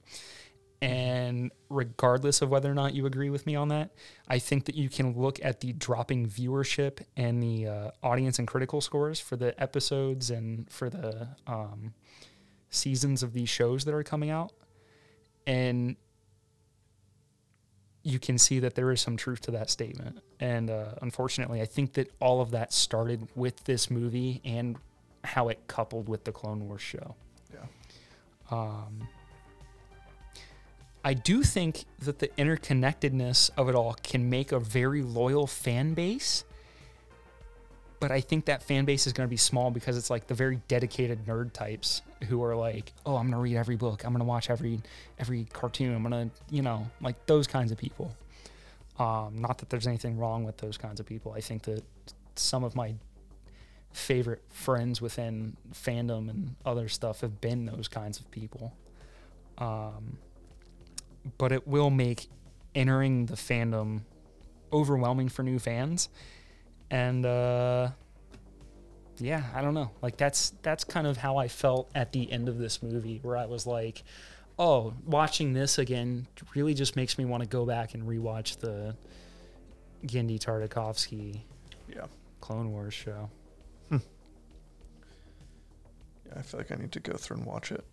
And regardless of whether or not you agree with me on that, I think that you can look at the dropping viewership and the uh, audience and critical scores for the episodes and for the um, seasons of these shows that are coming out. And you can see that there is some truth to that statement. And uh, unfortunately, I think that all of that started with this movie and how it coupled with the Clone Wars show. Yeah. Um, I do think that the interconnectedness of it all can make a very loyal fan base. But I think that fan base is going to be small because it's like the very dedicated nerd types who are like, "Oh, I'm going to read every book. I'm going to watch every every cartoon. I'm going to, you know, like those kinds of people." Um, not that there's anything wrong with those kinds of people. I think that some of my favorite friends within fandom and other stuff have been those kinds of people. Um, but it will make entering the fandom overwhelming for new fans. And uh, yeah, I don't know. Like that's that's kind of how I felt at the end of this movie, where I was like, "Oh, watching this again really just makes me want to go back and rewatch the Genndy Tartakovsky Yeah. Clone Wars show." Yeah, I feel like I need to go through and watch it.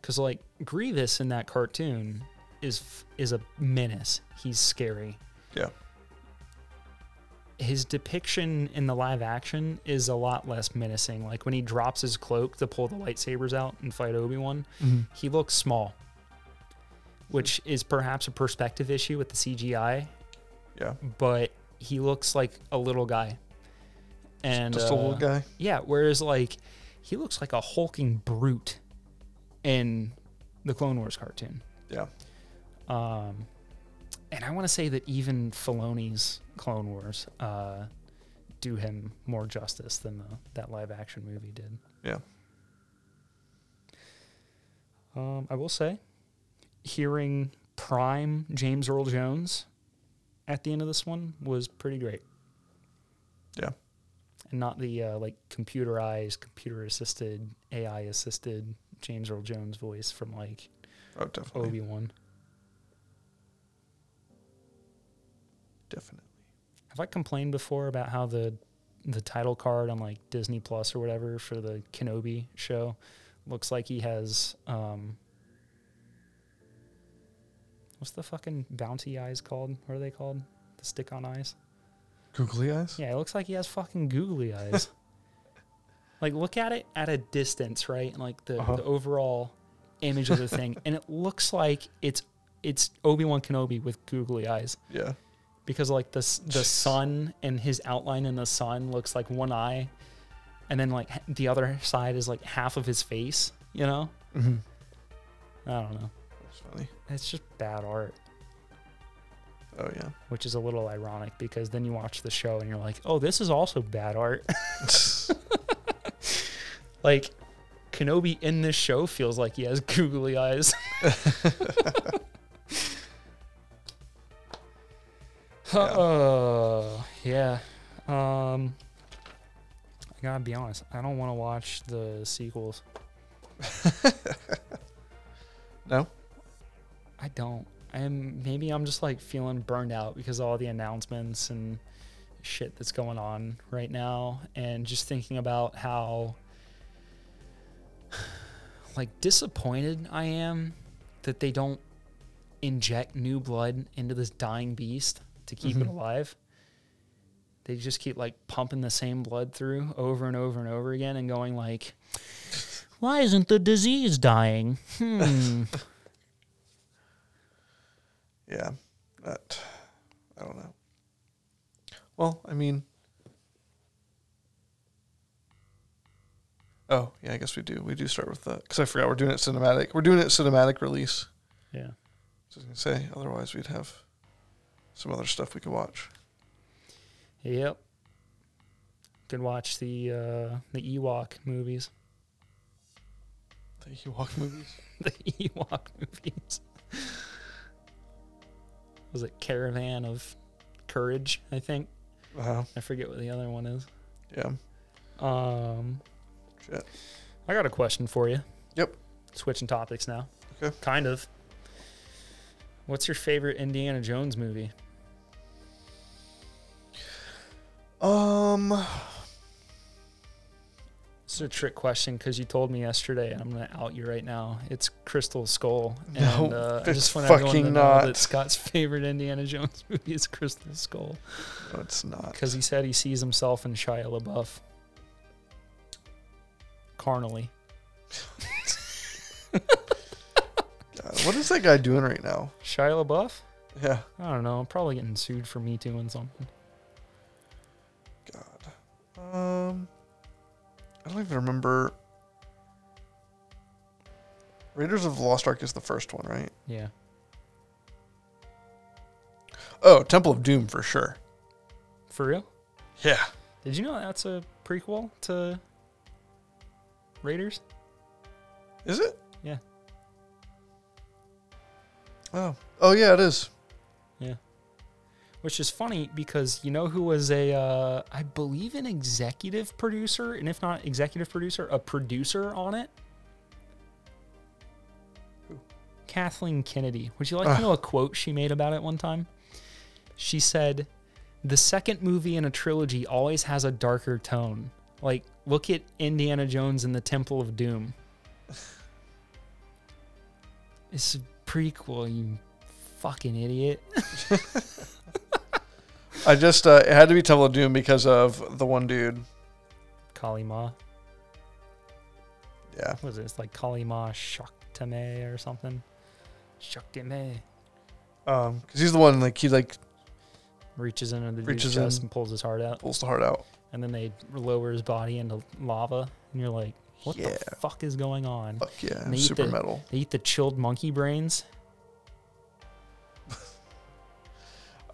Because like Grievous in that cartoon is is a menace. He's scary. Yeah. His depiction in the live action is a lot less menacing. Like when he drops his cloak to pull the lightsabers out and fight Obi Wan, he looks small, which is perhaps a perspective issue with the CGI. Yeah. But he looks like a little guy. And Just a little uh, guy. yeah, whereas like he looks like a hulking brute in the Clone Wars cartoon. Yeah. Um, and I want to say that even Filoni's Clone Wars uh, do him more justice than the, that live action movie did. Yeah. Um, I will say, hearing prime James Earl Jones at the end of this one was pretty great. Yeah. and not the uh, like computerized, computer assisted, AI assisted James Earl Jones voice from like Oh, Obi Wan. Definitely. Have I complained before about how the the title card on like Disney Plus or whatever for the Kenobi show looks like he has um what's the fucking bounty eyes called? What are they called? The stick on eyes? Googly eyes. Yeah, it looks like he has fucking googly eyes. like look at it at a distance, right? And like the, Uh-huh. the overall image of the thing and it looks like it's it's Obi-Wan Kenobi with googly eyes Yeah. Because like the the sun and his outline in the sun looks like one eye, and then like the other side is like half of his face. You know, Mm-hmm. I don't know. That's funny. It's just bad art, Oh yeah. which is a little ironic because then you watch the show and you're like, oh, this is also bad art. like Kenobi in this show feels like he has googly eyes. Uh, yeah. Um, I gotta be honest. I don't want to watch the sequels. no. I don't. I'm maybe I'm just like feeling burned out because of all the announcements and shit that's going on right now, and just thinking about how like disappointed I am that they don't inject new blood into this dying beast to keep it Mhm. alive. They just keep like pumping the same blood through over and over and over again and going like why isn't the disease dying? Hmm. Yeah. That. I don't know. Well, I mean. Oh yeah, I guess we do. We do start with the because I forgot we're doing it cinematic. We're doing it cinematic release. yeah. I was gonna say otherwise we'd have some other stuff we could watch. Yep. Could watch the uh, the Ewok movies. The Ewok movies. The Ewok movies. Was it Caravan of Courage? I think Uh, I forget what the other one is. yeah. Um, Shit. I got a question for you. Yep. Switching topics now. Okay. Kind of. What's your favorite Indiana Jones movie? Um. This is a trick question because you told me yesterday, and I'm going to out you right now. It's Crystal Skull. No, and, uh, I it's just want everyone to fucking know not. that Scott's favorite Indiana Jones movie is Crystal Skull No, it's not. because he said he sees himself in Shia LaBeouf carnally. God, what is that guy doing right now? Shia LaBeouf? Yeah. I don't know. I'm probably getting sued for me too and something. Um. I don't even remember. Raiders of the Lost Ark is the first one, right? Yeah. Oh, Temple of Doom for sure. For real? Yeah. Did you know that's a prequel to Raiders? Is it? Yeah. Oh. Oh yeah, it is. Which is funny because you know who was a, uh, I believe, an executive producer, and if not executive producer, a producer on it? Who? Kathleen Kennedy. Would you like to know a quote she made about it one time? She said, The second movie in a trilogy always has a darker tone. Like, look at Indiana Jones and the Temple of Doom. It's a prequel, you fucking idiot. I just uh, it had to be Temple of Doom because of the one dude. Kali Ma. Yeah. What is it? It's like Kali Ma Shaktame or something. Shaktame. Um, because he's the one like he like Reaches into the Reaches chest in. and pulls his heart out. pulls the heart out. And then they lower his body into lava. And you're like, what yeah. the fuck is going on? Fuck yeah. And they eat Super the- metal. They eat the chilled monkey brains.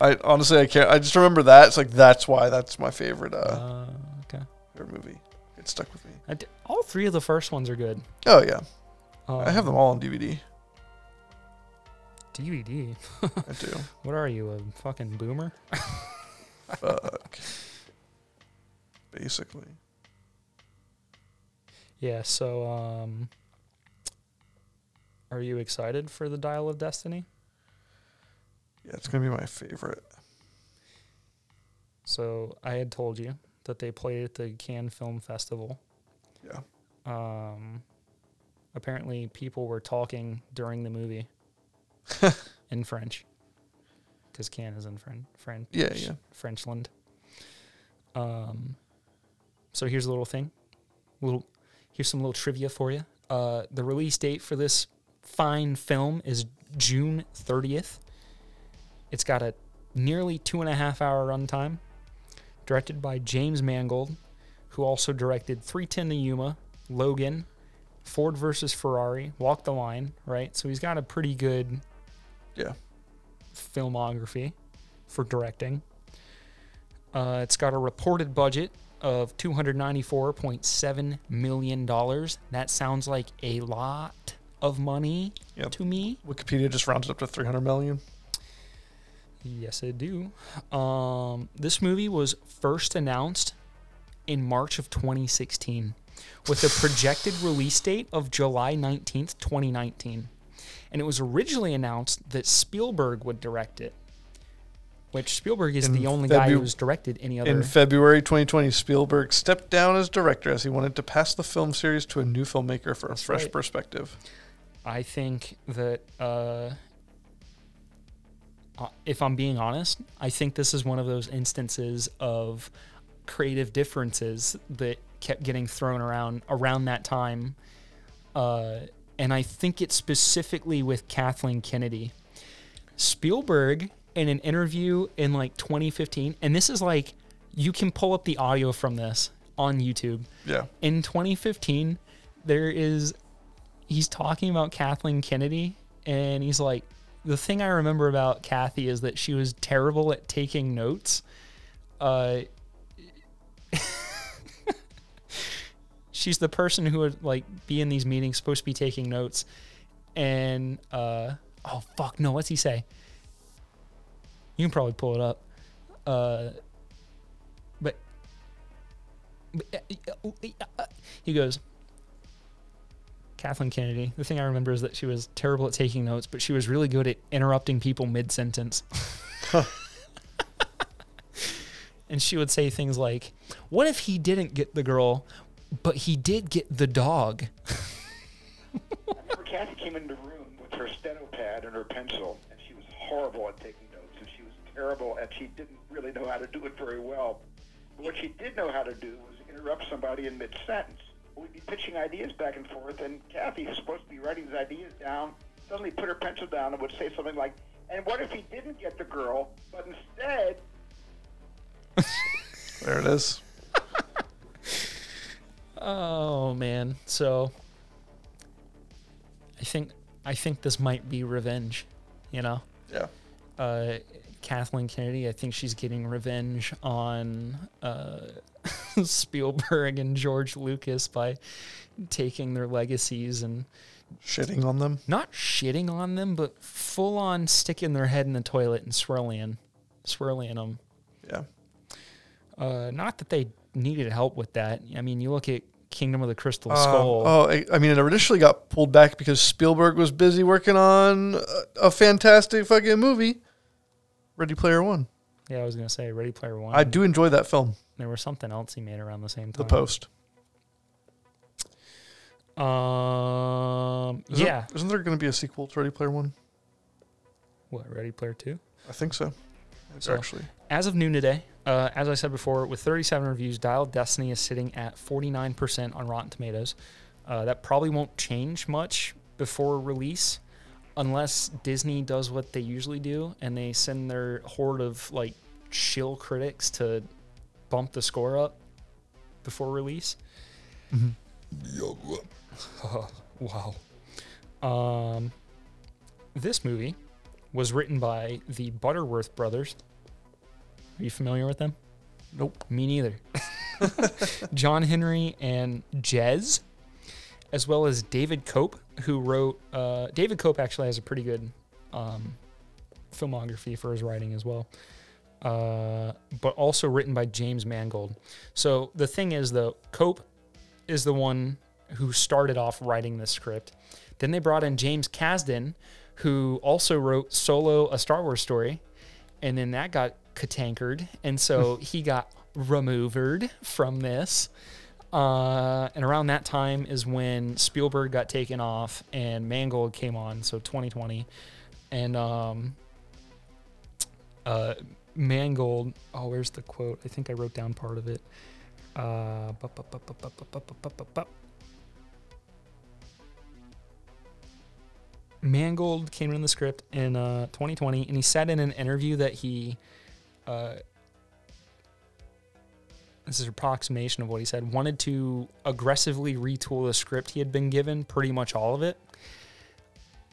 I honestly I can't. I just remember that. It's like that's why that's my favorite uh, Uh, okay. favorite movie. It stuck with me. I d- all three of the first ones are good. Oh yeah, Um, I have them all on DVD. DVD. I do. What are you, a fucking boomer? Fuck. basically. Yeah. So, um, are you excited for the Dial of Destiny? Yeah, it's gonna be my favorite. So I had told you that they played at the Cannes Film Festival. Yeah. Um, apparently, people were talking during the movie in French because Cannes is in French. French. Yeah, yeah. Frenchland. Um, so here's a little thing. Little, here's some little trivia for you. Uh, the release date for this fine film is June 30th. It's got a nearly two and a half hour runtime. Directed by James Mangold, who also directed 310 to Yuma, Logan, Ford versus Ferrari, Walk the Line, right? So he's got a pretty good Yeah. filmography for directing. Uh, it's got a reported budget of $294.7 million. That sounds like a lot of money Yep. to me. Wikipedia just rounded up to 300 million. Yes, I do. Um, this movie was first announced in March of 2016 with a projected release date of July 19th, 2019. And it was originally announced that Spielberg would direct it, which Spielberg is In the only guy Febu- who's directed any other. In February 2020, Spielberg stepped down as director as he wanted to pass the film series to a new filmmaker for a fresh right. perspective. I think that uh, if I'm being honest, I think this is one of those instances of creative differences that kept getting thrown around around that time. Uh, and I think it's specifically with Kathleen Kennedy. Spielberg, in an interview in like 2015, and this is like, you can pull up the audio from this on YouTube Yeah. in 2015 there is he's talking about Kathleen Kennedy and he's like the thing I remember about Kathy is that she was terrible at taking notes. Uh she's the person who would like be in these meetings supposed to be taking notes and uh oh fuck no what's he say you can probably pull it up uh but he goes Kathleen Kennedy. The thing I remember is that she was terrible at taking notes, but she was really good at interrupting people mid sentence. and she would say things like, What if he didn't get the girl, but he did get the dog? I remember Kathy came into the room with her steno pad and her pencil, and she was horrible at taking notes, and she was terrible and she didn't really know how to do it very well. But what she did know how to do was interrupt somebody in mid sentence. We'd be pitching ideas back and forth, and Kathy, who's supposed to be writing these ideas down, suddenly put her pencil down and would say something like, "And what if he didn't get the girl, but instead?" There it is. Oh man. So I think I think this might be revenge, you know? Yeah. uh, Kathleen Kennedy. I think she's getting revenge on uh, Spielberg and George Lucas by taking their legacies and Shitting on them. not shitting on them, but full on sticking their head in the toilet and swirling, swirling them. Yeah. Uh, not that they needed help with that. I mean, you look at Kingdom of the Crystal Um, Skull. oh, I, I mean, it initially got pulled back because Spielberg was busy working on a, a fantastic fucking movie, Ready Player One. Yeah, I was gonna say Ready Player One. I do enjoy that film, There was something else he made around the same time. The. Post. Um. Isn't, yeah. Isn't there going to be a sequel to Ready Player One? What Ready Player Two? I think so. It's So- actually. As of noon today, uh, as I said before, with 37 reviews, Dial of Destiny is sitting at 49% on Rotten Tomatoes. Uh, that probably won't change much before release, unless Disney does what they usually do and they send their horde of like shill critics to bump the score up before release. wow. Um, this movie was written by the Butterworth brothers. Are you familiar with them? Nope. Me neither. John Henry and Jez, as well as David Koepp, who wrote. Uh, David Koepp actually has a pretty good um, filmography for his writing as well. uh, but also written by James Mangold. So the thing is, though, Koepp is the one who started off writing this script. Then they brought in James Kasdan, who also wrote Solo, a Star Wars story, and then that got catankered, and so he got removed from this. And around that time is when Spielberg got taken off and Mangold came on, so 2020. And um, uh, Mangold, oh, where's the quote? I think I wrote down part of it. Mangold came in the script in 2020, and he said in an interview that he this is an approximation of what he said, wanted to aggressively retool the script he had been given, pretty much all of it,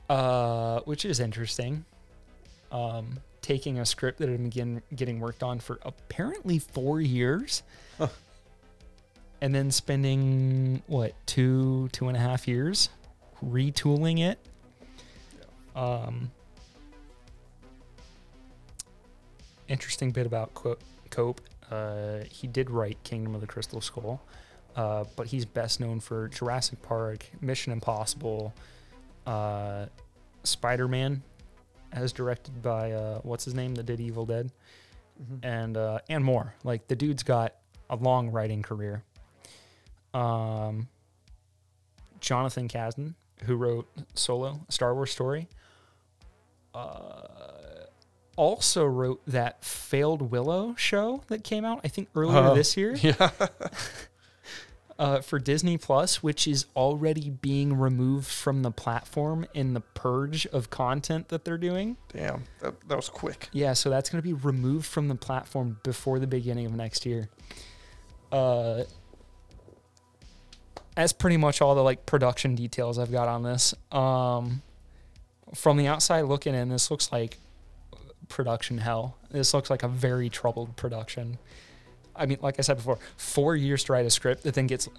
uh, which is interesting. Um, taking a script that had been getting, getting worked on for apparently four years, Huh. and then spending what two two and a half years retooling it. Um, interesting bit about Co- Koepp. Uh, he did write Kingdom of the Crystal Skull, uh, but he's best known for Jurassic Park, Mission Impossible, uh, Spider Man, as directed by uh, what's his name that did Evil Dead, and uh, and more. Like the dude's got a long writing career. Um, Jonathan Kasdan, who wrote Solo, Star Wars story, uh, also wrote that failed Willow show that came out, I think earlier Oh, this year Yeah. uh, for Disney Plus, which is already being removed from the platform in the purge of content that they're doing. Damn. That, that was quick. Yeah, so that's going to be removed from the platform before the beginning of next year. Uh, that's pretty much all the like production details I've got on this. Um, from the outside looking in, this looks like production hell. This looks like a very troubled production. I mean, like I said before, four years to write a script that then gets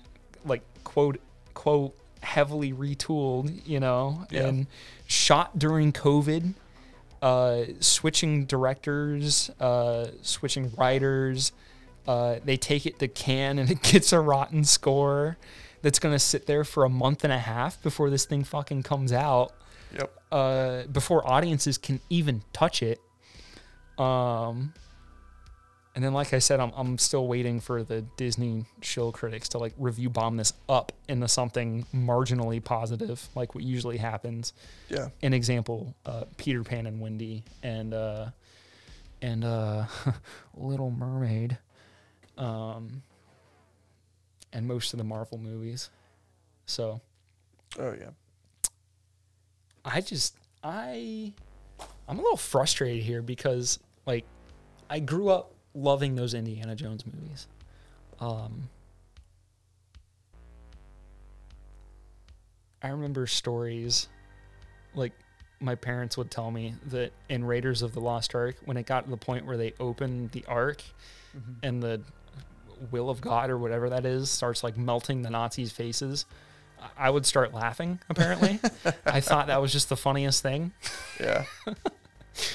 like quote quote heavily retooled, you know, Yeah. and shot during COVID uh, switching directors, uh, switching writers. Uh, they take it to Cannes and it gets a rotten score that's going to sit there for a month and a half before this thing fucking comes out, Yep. uh, before audiences can even touch it. Um, and then, like I said, I'm, I'm still waiting for the Disney shill critics to like review bomb this up into something marginally positive, like what usually happens Yeah. an example, uh, Peter Pan and Wendy and uh, and uh, Little Mermaid, um, and most of the Marvel movies. So Oh yeah. I just I I'm a little frustrated here because like I grew up loving those Indiana Jones movies. Um I remember stories like my parents would tell me that in Raiders of the Lost Ark when it got to the point where they opened the ark and the will of God or whatever that is starts like melting the Nazis' faces, I- would start laughing. Apparently, I thought that was just the funniest thing. Yeah. it's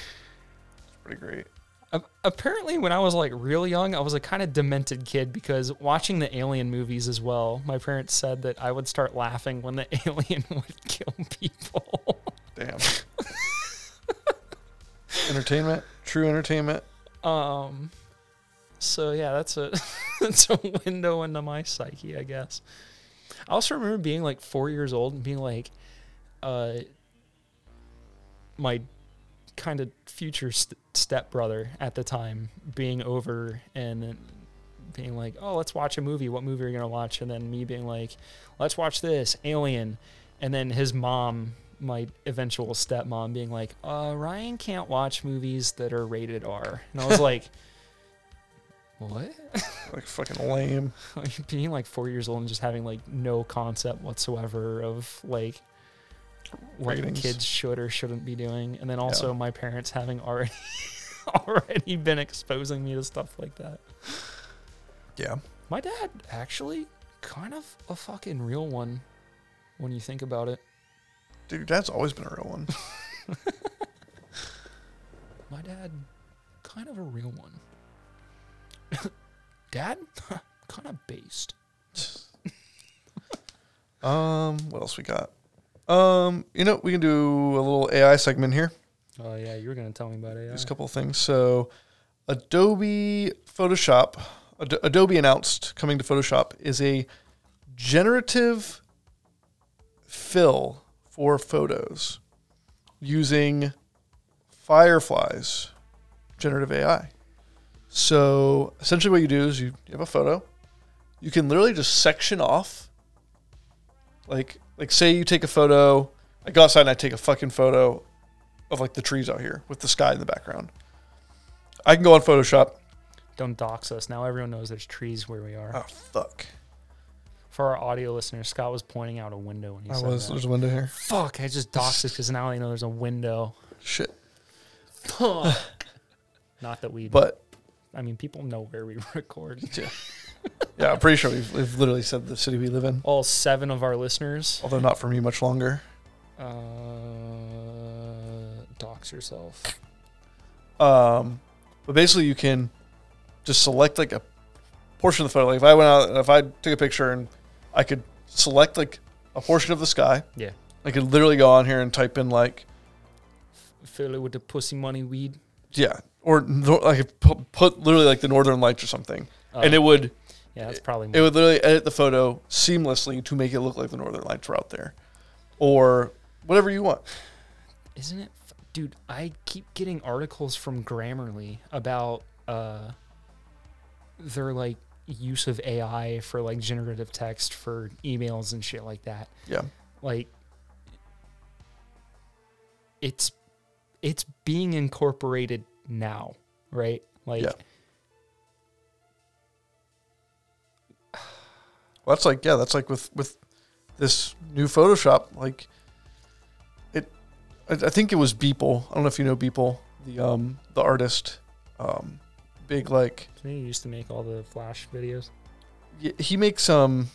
pretty great. A- apparently, when I was like real young, I was a kind of demented kid because watching the Alien movies as well, my parents said that I would start laughing when the alien would kill people. Damn. entertainment. True entertainment. um, so yeah, that's a that's a window into my psyche, I guess. I also remember being like four years old and being like, uh, my kind of future st- stepbrother at the time being over and being like, "Oh, let's watch a movie. What movie are you gonna watch?" And then me being like, "Let's watch this Alien," and then his mom, my eventual stepmom, being like, "Uh, Ryan can't watch movies that are rated R," and I was like. What? Like fucking lame. Like Being like four years old and just having like no concept whatsoever of like what Ratings. kids should or shouldn't be doing, and then also Yeah. my parents having already already been exposing me to stuff like that. Yeah. My dad actually kind of a fucking real one when you think about it. Dude, dad's always been a real one. My dad kind of a real one. Dad, kind of based. Um, what else we got? Um, you know, we can do a little AI segment here. Oh yeah, you were gonna tell me about AI. Just a couple of things. So, Adobe Photoshop, Ad- Adobe announced coming to Photoshop is a generative fill for photos using Firefly's generative AI. So, essentially, what you do is you, have a photo, you can literally just section off. Like, like say you take a photo, I go outside and I take a fucking photo of like the trees out here with the sky in the background. I can go on Photoshop. Don't dox us. Now everyone knows there's trees where we are. Oh fuck! For our audio listeners, Scott was pointing out a window when he I said was that. there's a window here. Fuck! I just doxed us because now they know there's a window. Shit. Not that we, But I mean, people know where we record. yeah, I'm pretty sure we've, we've literally said the city we live in, All seven of our listeners, although not for me much longer. uh, dox yourself. Um, but basically, you can just select like a portion of the photo. Like if I went out, and if I took a picture and I could select like a portion of the sky, Yeah. I could literally go on here and type in like Fill it with the pussy money weed. yeah, or like put, put literally like the northern lights or something, and Oh, it would yeah, that's probably it would literally edit the photo seamlessly to make it look like the northern lights were out there, or whatever you want. Isn't it, dude? I keep getting articles from Grammarly about uh, their like use of AI for like generative text for emails and shit like that. Yeah, Like, it's it's being incorporated now, right? Like, Yeah. well, that's like yeah, that's like with with this new Photoshop. Like it, I, I think it was Beeple. I don't know if you know Beeple, the um the artist, um, big like he used to make all the Flash videos. he makes um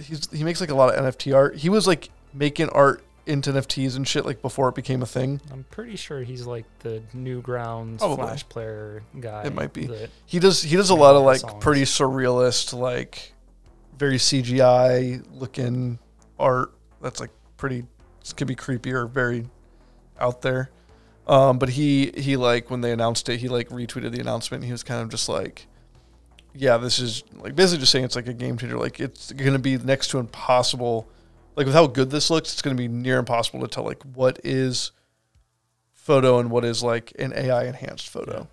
he's he makes like a lot of NFT art. He was like making art into NFTs and shit like before it became a thing. I'm pretty sure he's like the Newgrounds Probably. Flash player guy. It might be. that- He does he does a lot of like songs. pretty surrealist like very CGI looking art that's like pretty could be creepy or very out there. Um, but he he like when they announced it, he like retweeted the announcement. And He was kind of just like, yeah, this is like basically just saying it's like a game changer. Like it's going to be next to impossible. Like with how good this looks, it's going to be near impossible to tell like what is photo and what is like an AI enhanced photo.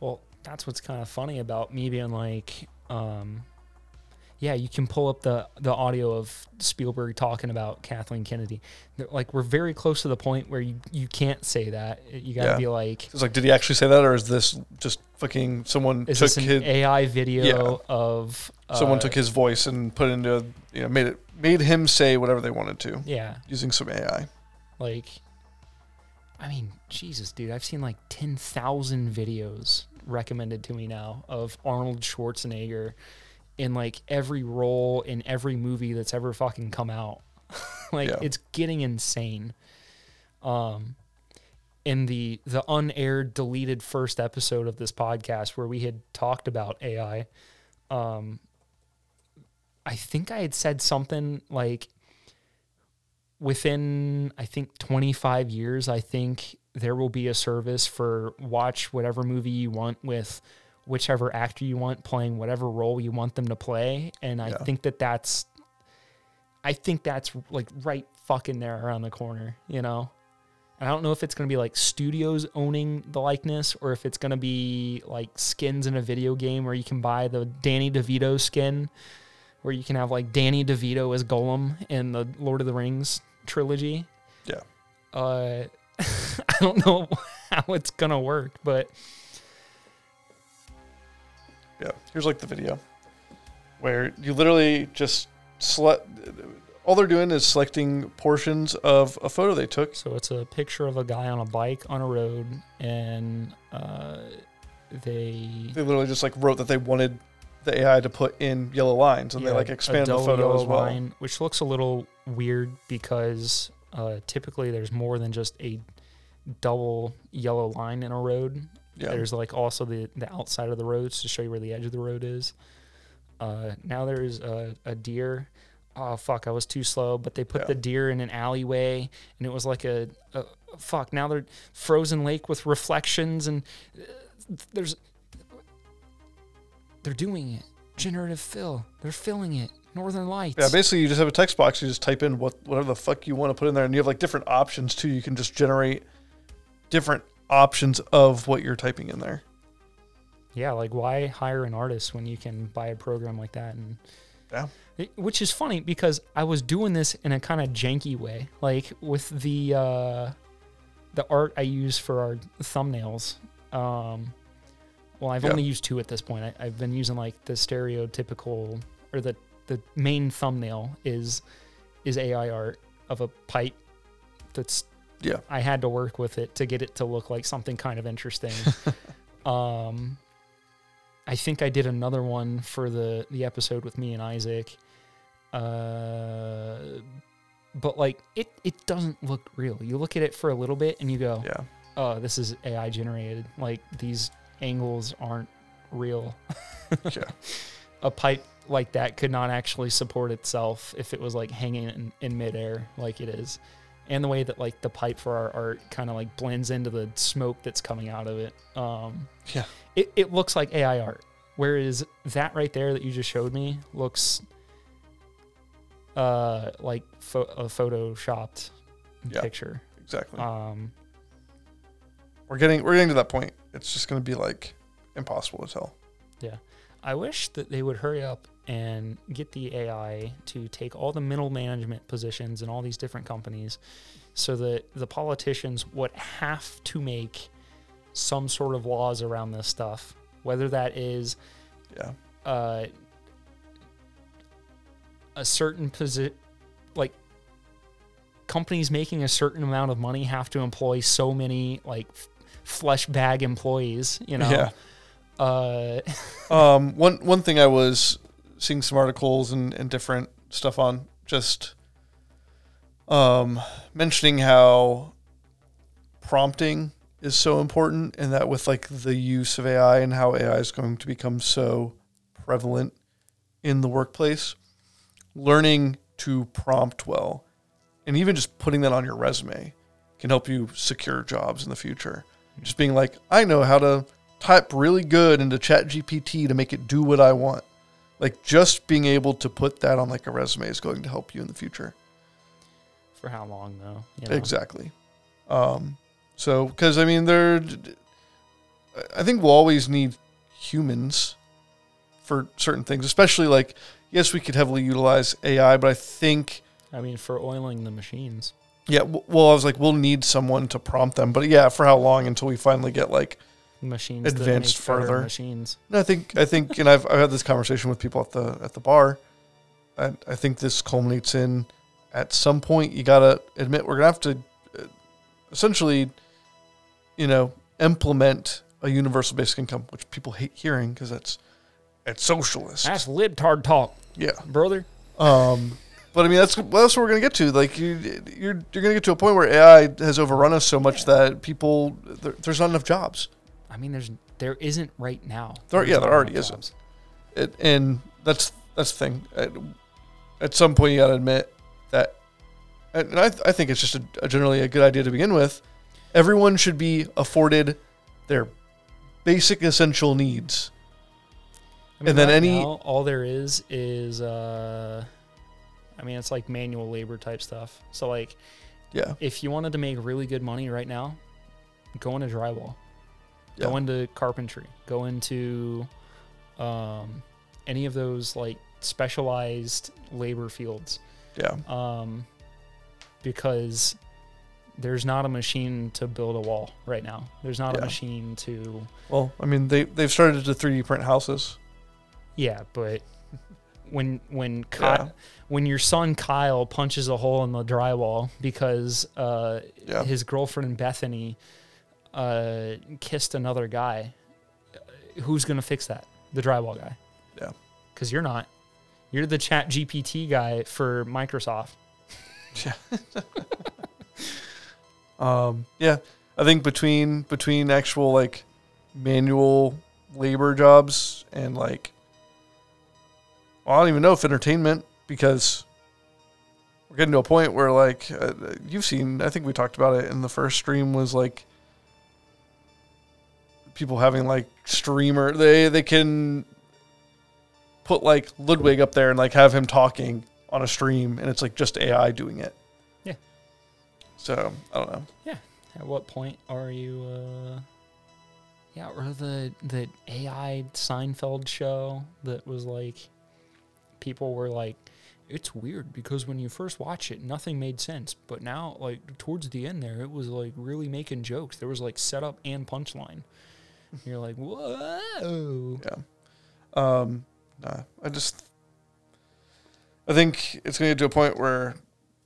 Well, that's what's kind of funny about me being like, um, yeah, you can pull up the the audio of Spielberg talking about Kathleen Kennedy. Like we're very close to the point where you you can't say that. You got to Yeah. be like, It's like, did he actually say that, or is this just fucking someone is took this an his AI video Yeah. of someone uh, took his voice and put it into you know made it made him say whatever they wanted to Yeah, using some AI. like, I mean, Jesus, dude, I've seen like ten thousand videos recommended to me now of Arnold Schwarzenegger in like every role in every movie that's ever fucking come out. like Yeah. it's getting insane. Um in the the unaired deleted first episode of this podcast where we had talked about AI, um I think I had said something like within I think 25 years I think there will be a service for watch whatever movie you want with whichever actor you want playing whatever role you want them to play and I Yeah. think that that's I think that's like right fucking there around the corner, you know. And I don't know if it's going to be like studios owning the likeness or if it's going to be like skins in a video game where you can buy the Danny DeVito skin where you can have like Danny DeVito as Gollum in the Lord of the Rings trilogy. Yeah. Uh, I don't know how it's gonna work, but Yeah, here's like the video where you literally just select. All they're doing is selecting portions of a photo they took. so it's a picture of a guy on a bike on a road, and uh, they They literally just like wrote that they wanted the AI to put in yellow lines, and they like expand the photo as well. line, which looks a little weird because uh, typically there's more than just a double yellow line in a road. Yeah. There's like also the the outside of the roads to show you where the edge of the road is. Uh, now there's a, a deer. Oh fuck! I was too slow, but they put Yeah. the deer in an alleyway, and it was like a, a fuck. Now they're frozen lake with reflections, and uh, there's they're doing it. Generative fill. They're filling it. Northern Lights. Yeah, basically you just have a text box. You just type in what whatever the fuck you want to put in there, and you have like different options too. You can just generate different options of what you're typing in there. Yeah, like why hire an artist when you can buy a program like that and Yeah. It- which is funny because I was doing this in a kind of janky way, like with the uh, the art I use for our thumbnails. Um, well, I've Yeah. only used two at this point. I, I've been using like the stereotypical or the the main thumbnail is is AI art of a pipe that's Yeah. I had to work with it to get it to look like something kind of interesting. um, I think I did another one for the the episode with me and Isaac. Uh, but like it it doesn't look real. You look at it for a little bit and you go, Yeah. "Oh, this is AI generated. Like these angles aren't real." Yeah. A pipe like that could not actually support itself if it was like hanging in, in midair like it is. And the way that like the pipe for our art kind of like blends into the smoke that's coming out of it. Um, Yeah. it, it looks like AI art. Whereas that right there that you just showed me looks uh like pho- a photoshopped Yeah. picture. Exactly. Um, we're getting we're getting to that point. It's just going to be like impossible to tell. Yeah. I wish that they would hurry up and get the AI to take all the middle management positions in all these different companies so that the politicians would have to make some sort of laws around this stuff, whether that is Yeah. uh, a certain position, like companies making a certain amount of money have to employ so many like f- flesh bag employees, you know? Yeah. Uh, Um, one one thing I was seeing some articles and, and different stuff on just um, mentioning how prompting is so important and that with like the use of AI and how AI is going to become so prevalent in the workplace, learning to prompt well and even just putting that on your resume can help you secure jobs in the future. Just being like, I know how to type really good into chat gpt to make it do what i want like just being able to put that on like a resume is going to help you in the future for how long though? You know? exactly um so because i mean there i think we'll always need humans for certain things especially like yes we could heavily utilize ai but i think I mean, for oiling the machines. Yeah w- well i was like we'll need someone to prompt them but yeah for how long until we finally get like Machines Advanced that make better further. machines. No, I think I think, and I've I've had this conversation with people at the at the bar. I I think this culminates in at some point you gotta admit we're gonna have to uh, essentially, you know, implement a universal basic income, which people hate hearing because that's it's socialist. That's libtard talk, yeah. brother. Um, but I mean that's well, that's what we're gonna get to. Like you, you're you're gonna get to a point where AI has overrun us so much that people there, there's not enough jobs. I mean, there's there isn't right now. There- yeah, there already isn't. it, and that's that's the thing. At, at some point, you got to admit that, and I, I think it's just a, a generally a good idea to begin with. Everyone should be afforded their basic essential needs. I mean, And then right any- now, all there is is uh, I mean, it's like manual labor type stuff. So like, Yeah, if you wanted to make really good money right now, go into drywall, go into carpentry, go into um, any of those like specialized labor fields. yeah, um, because there's not a machine to build a wall right now. There's not Yeah. a machine to Well, I mean, they they've started to 3D print houses. yeah, but when when Ky- Yeah. when your son Kyle punches a hole in the drywall because uh, Yeah. his girlfriend Bethany uh, kissed another guy, uh, who's gonna fix that? The drywall guy. Yeah. Because you're not. You're the Chat GPT guy for Microsoft. yeah. Um, yeah, I think between between actual like manual labor jobs and like well, I don't even know if entertainment because we're getting to a point where like uh, you've seen I think we talked about it in the first stream was like people having like streamer they they can put like Ludwig up there and like have him talking on a stream and it's like just AI doing it. Yeah. So, I don't know. Yeah. At what point are you? uh Yeah, or the the AI Seinfeld show that was like, people were like, it's weird because when you first watch it, nothing made sense, but now like towards the end there, it was like really making jokes. There was like setup and punchline. You're like, whoa. Yeah. Um, nah, I just, I think it's going to get to a point where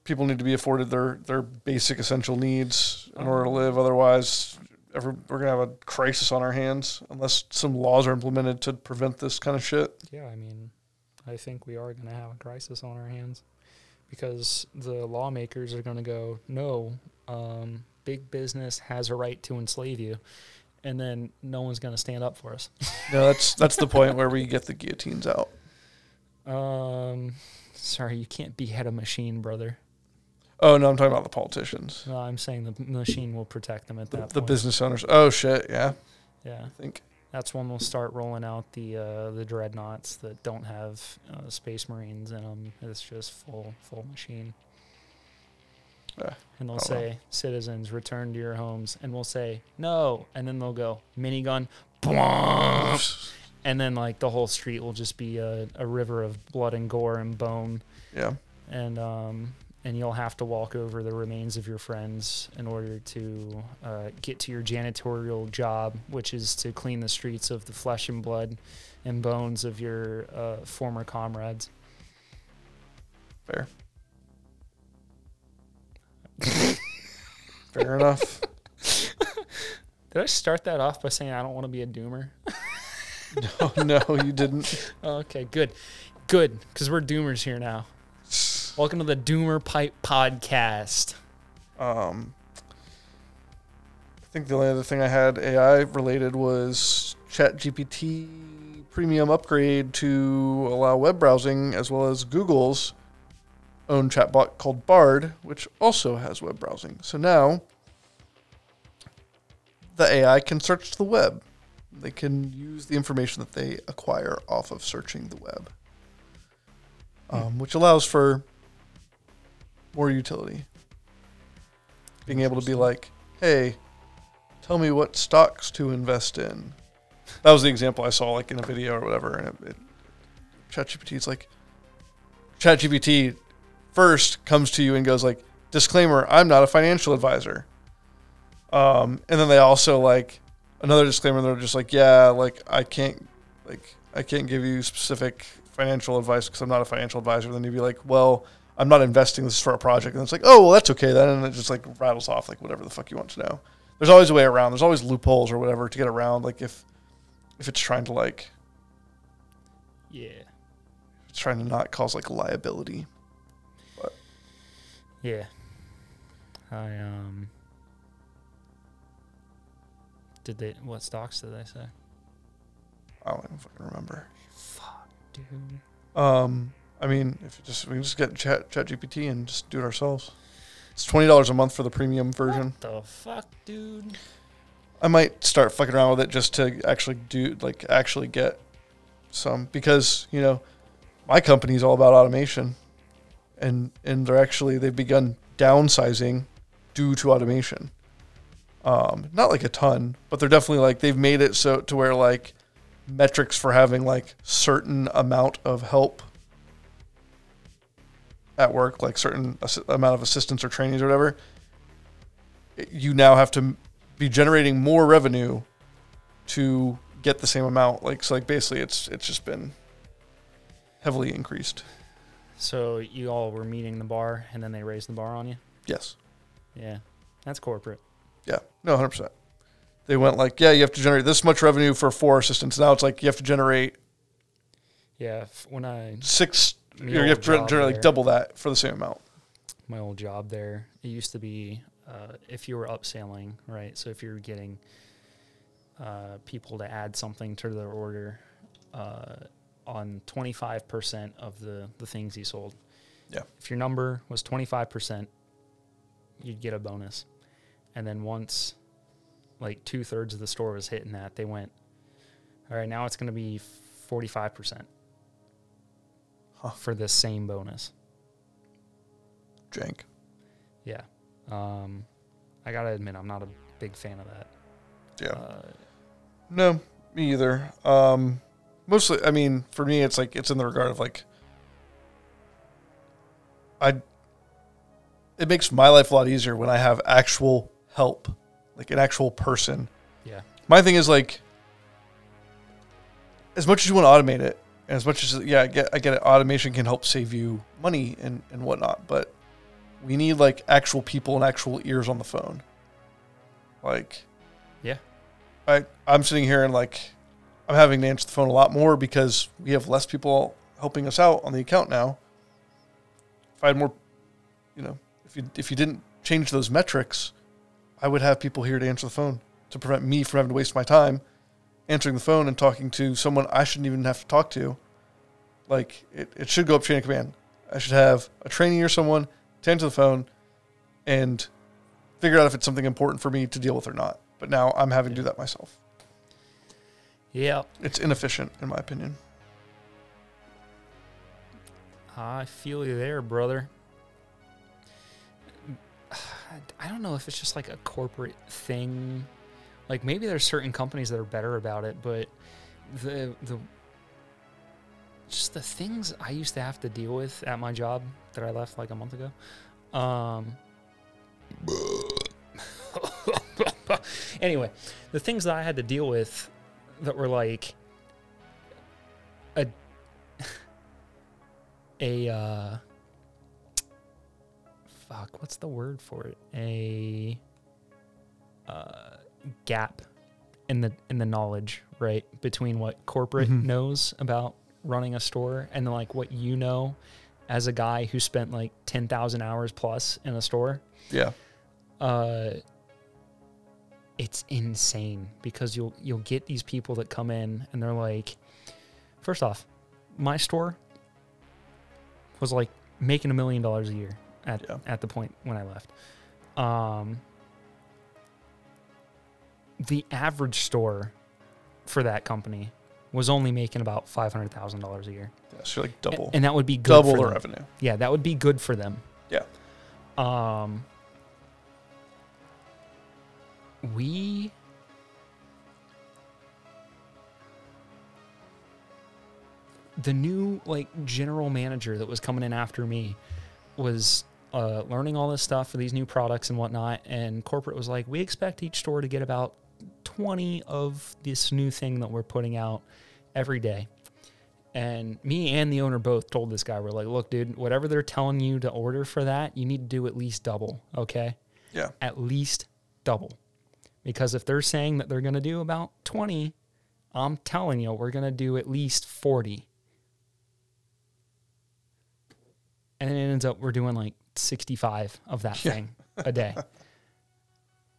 people need to be afforded their, their basic essential needs in order to live. Otherwise, every, we're going to have a crisis on our hands unless some laws are implemented to prevent this kind of shit. Yeah, I mean, I think we are going to have a crisis on our hands because the lawmakers are going to go, no, um, big business has a right to enslave you. And then no one's going to stand up for us. No, that's that's the point where we get the guillotines out. Um, sorry, you can't behead a machine, brother. Oh no, I'm talking about the politicians, No, I'm saying the machine will protect them at the, that the point. business owners. Oh shit, yeah, Yeah, I think. That's when we'll start rolling out the uh, the dreadnoughts that don't have uh, space marines in them. It's just full full machine. Yeah, And they'll know. say, "Citizens, return to your homes." And we'll say, "No." And then they'll go, "Minigun." And then like the whole street will just be a, a river of blood and gore and bone. Yeah, and um, and you'll have to walk over the remains of your friends in order to uh, get to your janitorial job, which is to clean the streets of the flesh and blood and bones of your uh, former comrades. fair. fair enough. Did I start that off by saying I don't want to be a doomer? no, no, you didn't. okay, good, good, because we're doomers here now. Welcome to the Doomer Pipe Podcast. Um, I think the only other thing I had AI related was ChatGPT premium upgrade to allow web browsing as well as Google's own chatbot called Bard, which also has web browsing. So now the AI can search the web. They can use the information that they acquire off of searching the web, um, which allows for more utility. Being able to be like, hey, tell me what stocks to invest in. That was the example I saw, like in a video or whatever. And it, it, ChatGPT is like, ChatGPT first comes to you and goes like, disclaimer, I'm not a financial advisor. Um, and then they also like another disclaimer. They're just like, yeah, like I can't, like I can't give you specific financial advice because I'm not a financial advisor. Then you'd be like, well, I'm not investing this for a project. And it's like, oh, well, that's okay then. And it just like rattles off like whatever the fuck you want to know. There's always a way around. There's always loopholes or whatever to get around. Like if if it's trying to like Yeah, it's trying to not cause like liability. But. yeah. I um. Did they? What stocks did they say? I don't even fucking remember. Fuck, dude. Um, I mean, if just we can just get Chat Chat GPT and just do it ourselves. It's twenty dollars a month for the premium version. What the fuck, dude? I might start fucking around with it just to actually do like actually get some because you know my company is all about automation, and and they're actually they've begun downsizing due to automation. Um, not like a ton, but they're definitely like they've made it so to where like metrics for having like certain amount of help at work, like certain amount of assistance or trainings or whatever, you now have to be generating more revenue to get the same amount. Like so, like basically, it's it's just been heavily increased. So you all were meeting the bar, and then they raised the bar on you. Yes. Yeah, that's corporate. Yeah. No, hundred percent. They went like, yeah, you have to generate this much revenue for four assistants. Now it's like you have to generate Yeah, when I six. You have to gen- job generate like there. double that for the same amount. my old job there, it used to be uh, if you were upselling, right? So if you were getting uh, people to add something to their order uh, on 25% of the, the things you sold. Yeah. If your number was 25%, you'd get a bonus. And then once like two thirds of the store was hitting that, they went, all right, now it's going to be 45% For this same bonus. Jank. Yeah. Um, I got to admit, I'm not a big fan of that. Yeah. Uh, No, me either. Um, mostly, I mean, for me, it's like it's in the regard of like, I. It makes my life a lot easier when I have actual help, like an actual person. yeah. My thing is like, as much as you want to automate it, and as much as yeah, I get I get it, automation can help save you money and and whatnot, but we need like actual people and actual ears on the phone. Like, Yeah. I I'm sitting here and like I'm having to answer the phone a lot more because we have less people helping us out on the account now. If I had more, you know, if you if you didn't change those metrics, I would have people here to answer the phone to prevent me from having to waste my time answering the phone and talking to someone I shouldn't even have to talk to. Like it, it should go up chain of command. I should have a trainee or someone to answer the phone and figure out if it's something important for me to deal with or not. But now I'm having to do that myself. Yeah. It's inefficient, in my opinion. I feel you there, brother. I don't know if it's just like a corporate thing. Like maybe there's certain companies that are better about it, but the the just the things I used to have to deal with at my job that I left like a month ago. Um anyway, the things that I had to deal with that were like a a uh fuck what's the word for it a uh gap in the in the knowledge right between what corporate Mhm. knows about running a store and then like what you know as a guy who spent like 10,000 hours plus in a store Yeah. uh it's insane because you'll you'll get these people that come in and they're like first off my store was like making a million dollars a year at Yeah. at the point when I left um the average store for that company was only making about $500,000 a year Yeah, so like double, and that would be good double for the them. revenue. Yeah, that would be good for them. Yeah. Um we the new like general manager that was coming in after me was uh, learning all this stuff for these new products and whatnot and corporate was like we expect each store to get about 20 of this new thing that we're putting out every day and me and the owner both told this guy, we're like, look, dude, whatever they're telling you to order for that, you need to do at least double. Okay. Yeah. At least double. Because if they're saying that they're going to do about 20, I'm telling you, we're going to do at least 40. And it ends up we're doing like 65 of that Yeah. thing a day.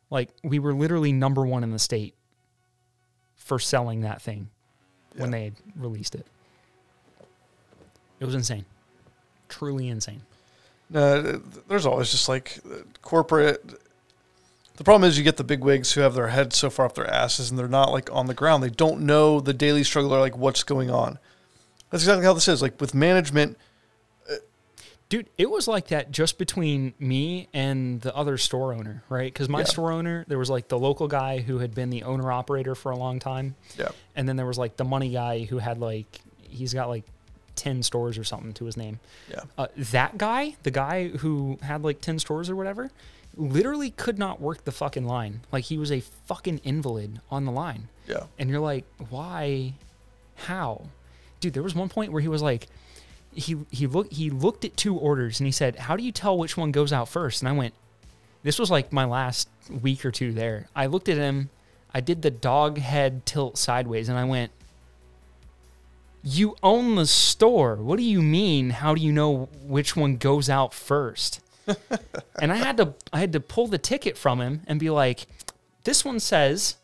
like we were literally number one in the state for selling that thing when they had released it. It was insane. Truly insane. No, th- there's always just like uh, corporate. The problem is you get the big wigs who have their heads so far up their asses and they're not like on the ground. They don't know the daily struggle or like what's going on. That's exactly how this is. Like with management, Dude, it was like that just between me and the other store owner, right? Because my Yeah. store owner, there was like the local guy who had been the owner operator for a long time. yeah, And then there was like the money guy who had like, he's got like 10 stores or something to his name. yeah, Uh, that guy, the guy who had like 10 stores or whatever, literally could not work the fucking line. Like he was a fucking invalid on the line. yeah. And you're like, why? How? Dude, there was one point where he was like, he he looked he looked at two orders and he said, "How do you tell which one goes out first? And I went, "This was like my last week or two there." I looked at him, I did the dog head tilt sideways, and I went, "You own the store. What do you mean? How do you know which one goes out first? and I had to I had to pull the ticket from him and be like, "This one says."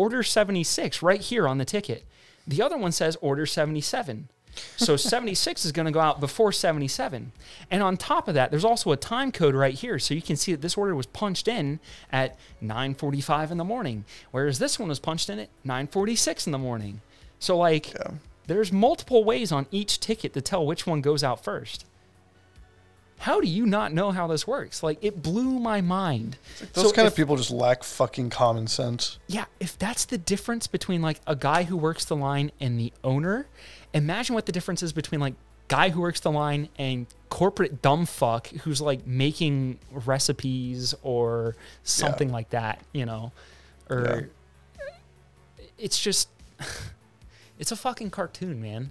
order 76 right here on the ticket. The other one says order 77. So 76 is going to go out before 77. And on top of that, there's also a time code right here. So you can see that this order was punched in at 9:45 in the morning, whereas this one was punched in at 9:46 in the morning. So like Yeah. there's multiple ways on each ticket to tell which one goes out first. How do you not know how this works? Like it blew my mind. Those So kind if- of people just lack fucking common sense. yeah, if that's the difference between like a guy who works the line and the owner, imagine what the difference is between like guy who works the line and corporate dumb fuck who's like making recipes or something like that, you know. Or it's just it's a fucking cartoon, man.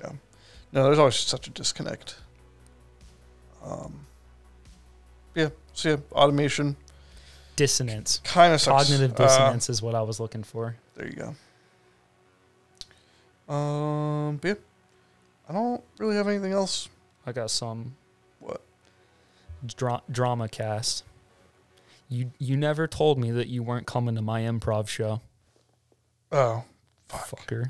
Yeah. No, there's always such a disconnect. Um, yeah. So yeah, automation Dissonance. kind of sucks. Cognitive Uh, dissonance is what I was looking for. there you go. Um, but yeah, I don't really have anything else. I got some What? dra- drama cast. You you never told me that you weren't coming to my improv show. Oh, fuck. Fucker.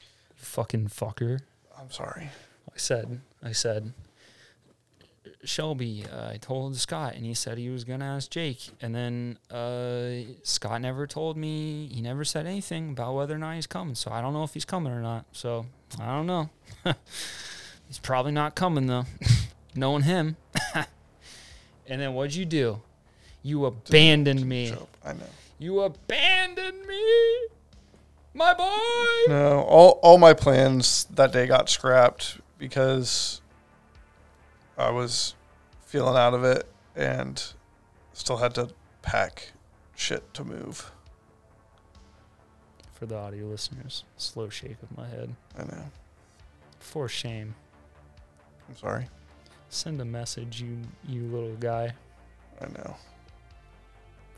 You fucking fucker. I'm sorry. I said, I said, Shelby, uh, I told Scott, and he said he was going to ask Jake. And then uh, Scott never told me, he never said anything about whether or not he's coming. So I don't know if he's coming or not. So I don't know. he's probably not coming, though, knowing him. and then what'd you do? You abandoned me. Joke. I know. You abandoned me, my boy. No, all all my plans that day got scrapped because I was feeling out of it and still had to pack shit to move. For the audio listeners, slow shake of my head. I know. For shame. I'm sorry. Send a message, you you little guy. I know.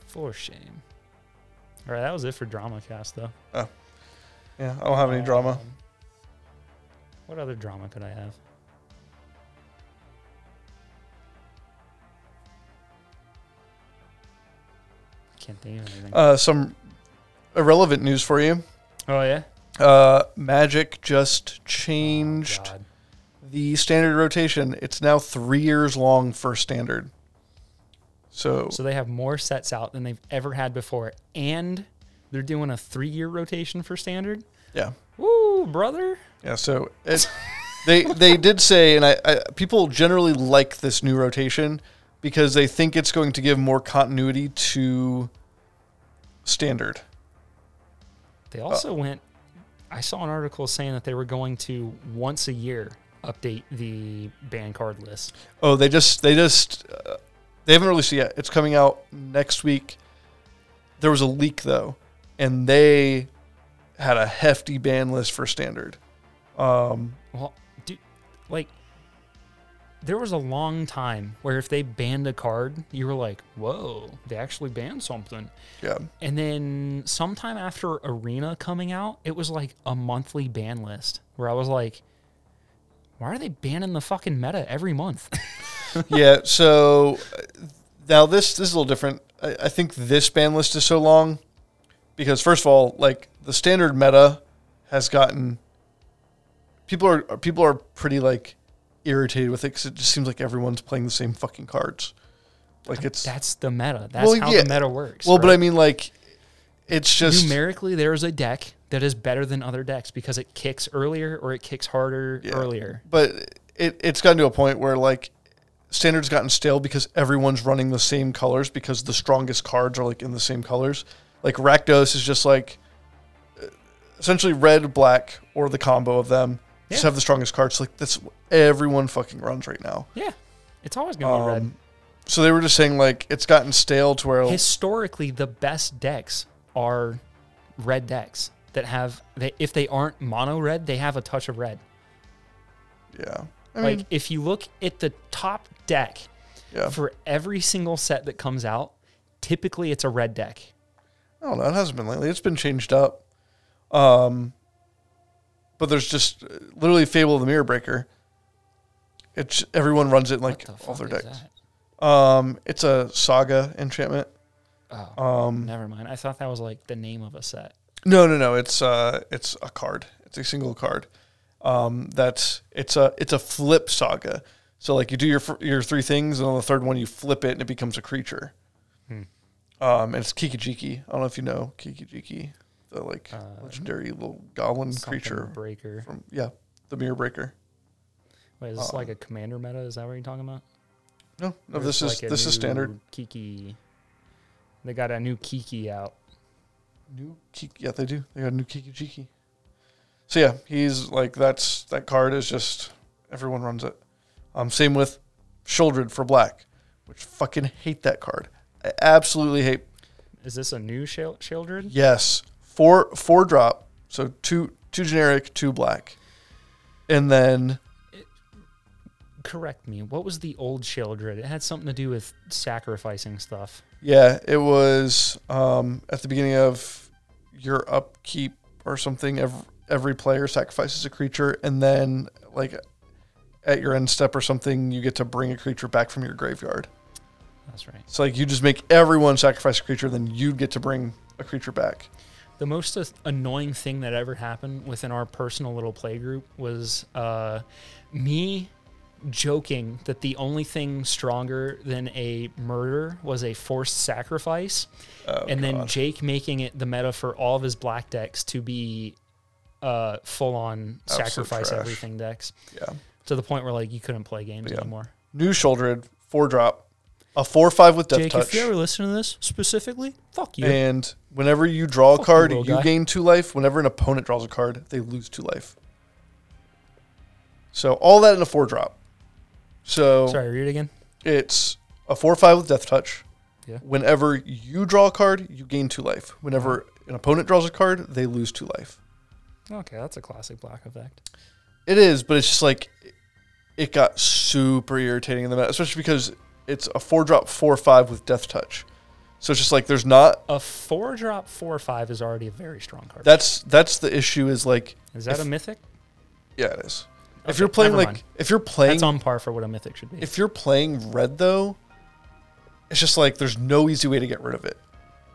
For shame. All right, that was it for drama cast though. Oh, yeah, I don't have any drama. Um, What other drama could I have? Can't think of anything. Uh, some irrelevant news for you. oh yeah. Uh, Magic just changed Oh, God. the standard rotation. It's now three years long for standard. So, So they have more sets out than they've ever had before, and they're doing a three-year rotation for standard. yeah, Woo, brother! yeah. So it, they they did say, and I, I people generally like this new rotation because they think it's going to give more continuity to standard. They also went. I saw an article saying that they were going to once a year update the band card list. Oh, they just they just uh, they haven't released it yet. It's coming out next week. There was a leak though, and they had a hefty ban list for standard. Um, Well, dude, like, there was a long time where if they banned a card, you were like, "Whoa, they actually banned something." yeah, And then sometime after Arena coming out, it was like a monthly ban list where I was like, "Why are they banning the fucking meta every month?" yeah. So now this this is a little different. I, I think this ban list is so long because first of all, like the standard meta has gotten people are people are pretty like irritated with it because it just seems like everyone's playing the same fucking cards. Like it's That's the meta. That's Well, how yeah. the meta works. well, but? I mean like it's just numerically there is a deck that is better than other decks because it kicks earlier or it kicks harder Yeah. earlier. but it, it's gotten to a point where like standards gotten stale because everyone's running the same colors because the strongest cards are like in the same colors. Like Rakdos is just like uh, essentially red, black, or the combo of them. Just have the strongest cards. Like that's everyone fucking runs right now. Yeah, it's always gonna be red. Um, so they were just saying like it's gotten stale to where Historically, the best decks are red decks that have they if they aren't mono red, they have a touch of red. yeah. I like mean, if you look at the top deck yeah. for every single set that comes out, typically it's a red deck. I don't know. It hasn't been lately. It's been changed up. Um, but there's just uh, literally Fable of the Mirror Breaker. It's everyone runs it in like the all their decks. Um, it's a saga enchantment. Oh, Um, never mind. I thought that was like the name of a set. No, no, no. It's uh, it's a card. It's a single card. Um, that's it's a it's a flip saga. So like you do your fir- your three things, and on the third one you flip it, and it becomes a creature. Hmm. Um, and it's Kikijiki. I don't know if you know Kikijiki, the like Uh, legendary little goblin creature breaker. from yeah, the Mirror Breaker. Wait, is this uh, like a commander meta? Is that what you're talking about? No, no, Or this is like this is standard. Kiki. They got a new Kiki out. New Kiki, yeah, they do. They got a new Kikijiki. So yeah, he's like that's that card is just everyone runs it. Um, same with Sheoldred for black, which fucking hate that card. I absolutely hate. Is this a new Sheoldred? Yes, four four drop, so two two generic, two black, and then Correct me. What was the old Sheoldred? It had something to do with sacrificing stuff. yeah, it was um, at the beginning of your upkeep or something. Every every player sacrifices a creature, and then like at your end step or something, you get to bring a creature back from your graveyard. That's right. So like you just make everyone sacrifice a creature, then you get to bring a creature back. The most annoying thing that ever happened within our personal little play group was uh, me joking that the only thing stronger than a murder was a forced sacrifice, Oh, and then Jake making it the meta for all of his black decks to be uh, full on sacrifice trash. everything decks yeah, to the point where like you couldn't play games Yeah. anymore. new Sheoldred four drop, a four five with death Jake, touch. if you ever listen to this specifically, fuck you. And whenever you draw a Fuck you, card, little you guy. gain two life. Whenever an opponent draws a card, they lose two life. So all that in a four drop. So Sorry, read it again. it's a four five with death touch. Yeah. Whenever you draw a card, you gain two life. Whenever an opponent draws a card, they lose two life. Okay, that's a classic black effect. It is, but it's just like it got super irritating in the meta, especially because it's a four drop four five with death touch. So it's just like there's not. A four drop four five is already a very strong card. That's that's the issue. Is like is that if- a mythic? yeah, it is. if you're playing like mind. if you're playing that's on par for what a mythic should be. if you're playing red though, it's just like there's no easy way to get rid of it.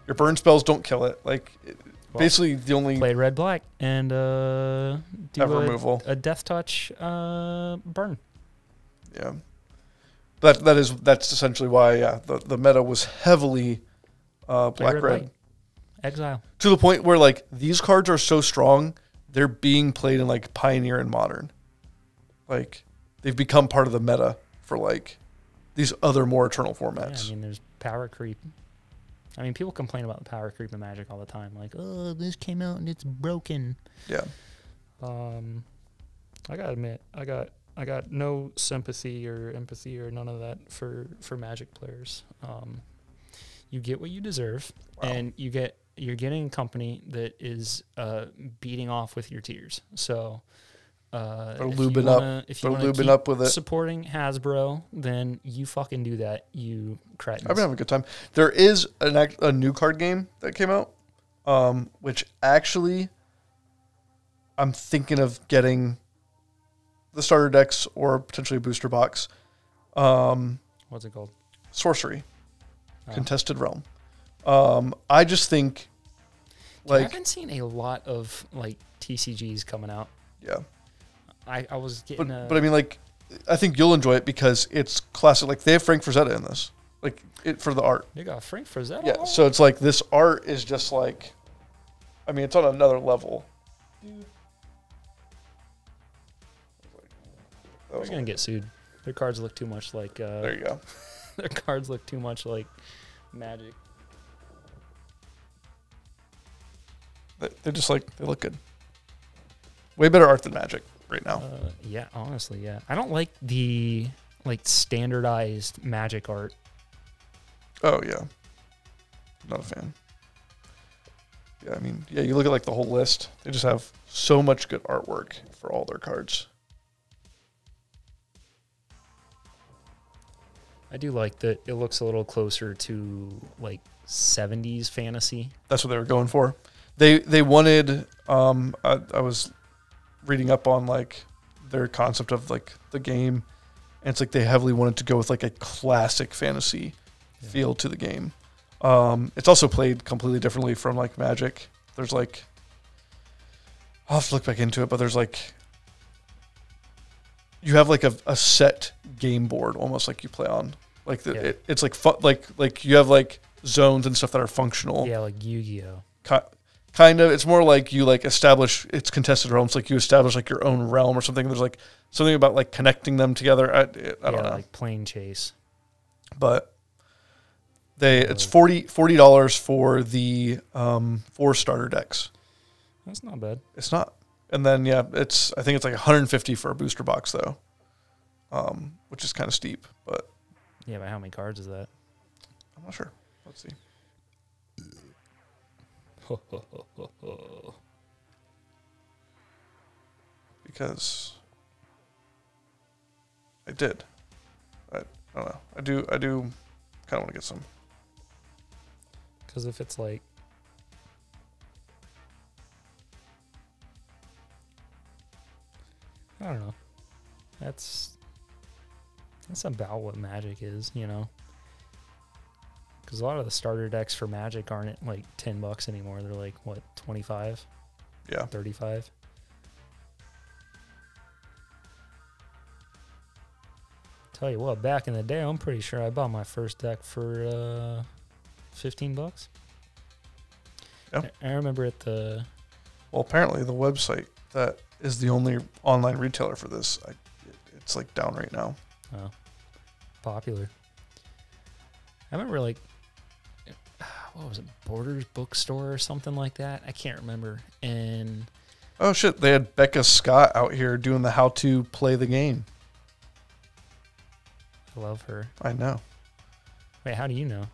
Your burn spells don't kill it. Like it- Well, basically the only Play red black and uh, do a, removal. a death touch uh, burn. yeah. That that is that's essentially why yeah the, the meta was heavily uh, black red white. Exile. to the point where like these cards are so strong they're being played in like pioneer and modern like they've become part of the meta for like these other more eternal Yeah, formats I mean, there's power creep. I mean, people complain about the power creep in Magic all the time. Like, oh, this came out and it's broken. yeah Um, I gotta admit, I got I got no sympathy or empathy or none of that for for Magic players. Um, you get what you deserve, Wow. and you get you're getting a company that is uh, beating off with your tears. So. Uh, They're if you lubing up. wanna- If you they're wanna lubing keep up with it supporting Hasbro, then you fucking do that, you cretins. i've been having a good time there is an act, a new card game that came out um which actually i'm thinking of getting the starter decks or potentially a booster box um What's it called? sorcery Oh. contested realm um i just think Dude, I like haven't seen a lot of like TCGs coming out. yeah I, I was But, getting a but I mean, like, I think you'll enjoy it because it's classic. Like, they have Frank Frazetta in this, like, it for the art. they got Frank Frazetta. Yeah. So it's like this art is just like, I mean, it's on another level. That they're gonna get sued. Their cards look too much like uh, there you go. their cards look too much like Magic. They're just like they look good. Way better art than Magic right now. Uh, yeah, honestly, yeah. I don't like the like standardized Magic art. Oh yeah. Not a fan. Yeah, I mean, yeah, you look at like the whole list. They just have so much good artwork for all their cards. I do like that it looks a little closer to like 70s fantasy. That's what they were going for. They they wanted. Um, I, I was reading up on like their concept of like the game, and it's like they heavily wanted to go with like a classic fantasy Yeah. feel to the game. Um, it's also played completely differently from like Magic. There's like, I'll have to look back into it, but there's like, you have like a, a set game board almost like you play on. Like the, Yeah. it, it's like fu- like like you have like zones and stuff that are functional. Yeah, like Yu-Gi-Oh. Ki- kind of. It's more like you like establish it's contested realms. Like you establish like your own realm or something. There's like something about like connecting them together. I, I don't yeah, know like Plane Chase. but they it's Uh, 40 dollars for the um, four starter decks. That's not bad. It's not, and then yeah, it's I think it's like 150 for a booster box though, um, which is kind of steep, Yeah, but how many cards is that? I'm not sure. Let's see. Because I did. I, I don't know. I do. I do kind of want to get some. Because if it's like I don't know. That's that's about what Magic is, you know. Because a lot of the starter decks for Magic aren't like ten bucks anymore. They're like what 25, Yeah. 35? Tell you what, back in the day, I'm pretty sure I bought my first deck for uh, fifteen bucks. Yeah. I I remember at the Well, apparently the website that is the only online retailer for this, I, it's like down right now. Oh, popular. I remember like, what was it, Borders Bookstore or something like that? I can't remember. And Oh shit! They had Becca Scott out here doing the how to play the game. I love her. I know Wait, how do you know?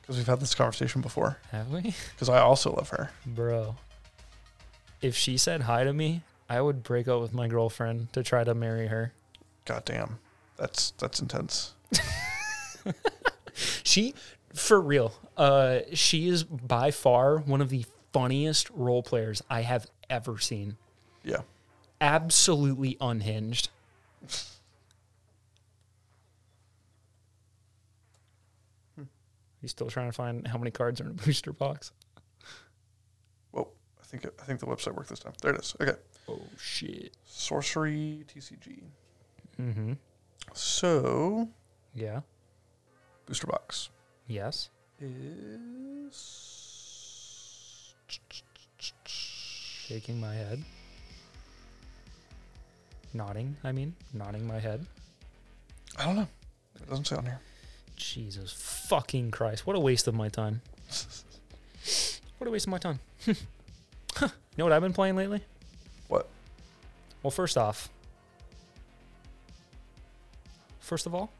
because we've had this conversation before. Have we? Because I also love her. Bro, if she said hi to me, I would break up with my girlfriend to try to marry her. God damn, that's that's intense. She, for real, uh, she is by far one of the funniest role players I have ever seen. Yeah. Absolutely unhinged. Are you still trying to find how many cards are in a booster box? Well, I think I think the website worked this time. There it is. Okay, Oh shit. sorcery TCG. Mm-hmm. So Yeah. booster box Yes. is Shaking my head. Nodding, I mean, nodding my head. I don't know. It doesn't say on here. Jesus fucking Christ. What a waste of my time. What a waste of my time. you know what I've been playing lately? What? Well, first off, first of all,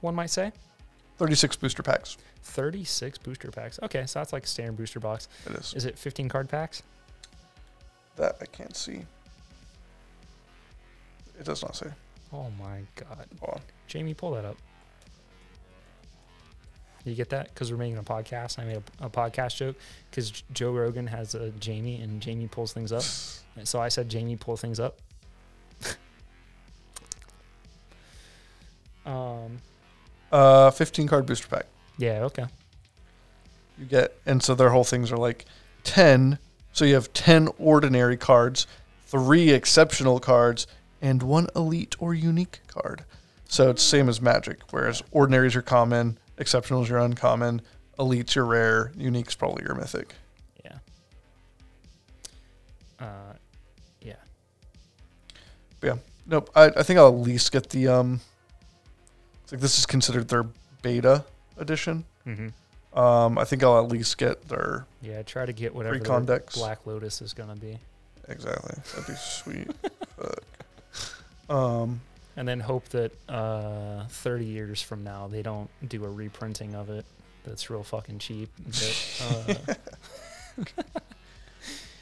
one might say Thirty-six booster packs. 36 booster packs. Okay, so that's like a standard booster box. It is. Is it 15 card packs? That I can't see. It does not say. Oh my god. On. Jamie, pull that up. You get that? Because we're making a podcast. I made a, a podcast joke because Joe Rogan has a Jamie and Jamie pulls things up. So I said, Jamie, pull things up. Um, Uh, fifteen card booster pack. yeah, okay. You get, and so their whole things are like ten. So you have ten ordinary cards, three exceptional cards, and one elite or unique card. So it's same as Magic, whereas ordinaries are common, exceptionals are uncommon, elites are rare, unique's probably your mythic. Yeah. Uh, yeah. Yeah. Nope. I, I think I'll at least get the um. It's like this is considered their beta edition. Mm-hmm. Um, I think I'll at least get their Yeah, try to get whatever Recon their decks. Black Lotus is going to be. exactly. That'd be sweet. Fuck. Um. And then hope that uh, 30 years from now they don't do a reprinting of it that's real fucking cheap. That, uh,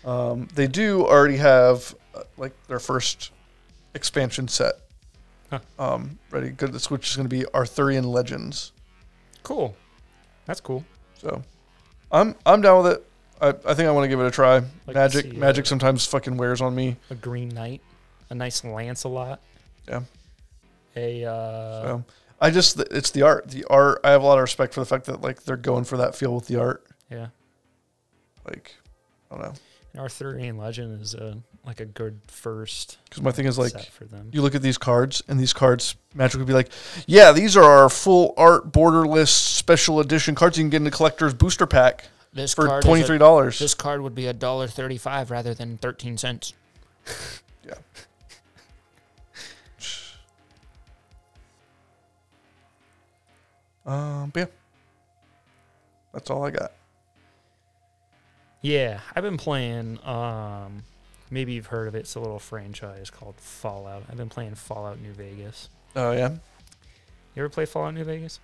Um, they do already have uh, like their first expansion set Huh. um, ready. Good, this- which is going to be Arthurian Legends. cool. That's cool. So, I'm I'm down with it. I, I think I want to give it a try. to Magic see, Magic uh, sometimes fucking wears on me. A Green Knight, a nice Lancelot. Yeah. A uh, So I just it's the art. The art. I have a lot of respect for the fact that like they're going for that feel with the art. Yeah. Like, I don't know. Arthurian Legend is a like a good first Because my thing is like, for them. you look at these cards, and these cards magically be like, yeah, these are our full art borderless special edition cards you can get in the collector's booster pack This for card is twenty a- three dollars. This card would be a dollar thirty-five rather than thirteen cents. Yeah. Um, but yeah, that's all I got. Yeah, I've been playing. Um, maybe you've heard of it. It's a little franchise called Fallout. I've been playing Fallout New Vegas. Oh yeah, You ever play Fallout New Vegas?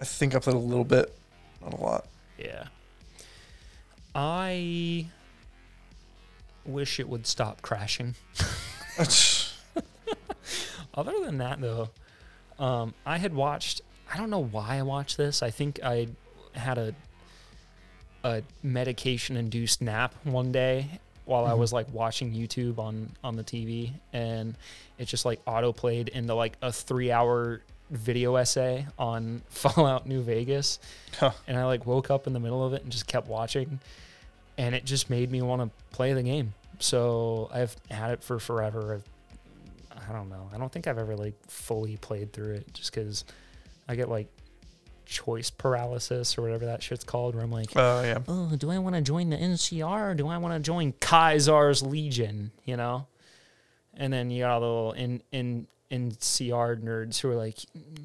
I think I played a little bit, not a lot. Yeah. I wish it would stop crashing. Other than that, though, um, I had watched. I don't know why I watched this. I think I had a a medication induced nap one day while I Mhm. was like watching YouTube on on the TV, and it just like auto played into like a three hour video essay on Fallout New Vegas, Huh. and I like woke up in the middle of it and just kept watching, and it just made me want to play the game. So I've had it for forever. I've, I don't know. I don't think I've ever like fully played through it just because I get like choice paralysis or whatever that shit's called, where I'm like, Oh yeah, oh, do I want to join the NCR or do I want to join Kaiser's Legion? You know, and then you got all the little in in NCR nerds who are like,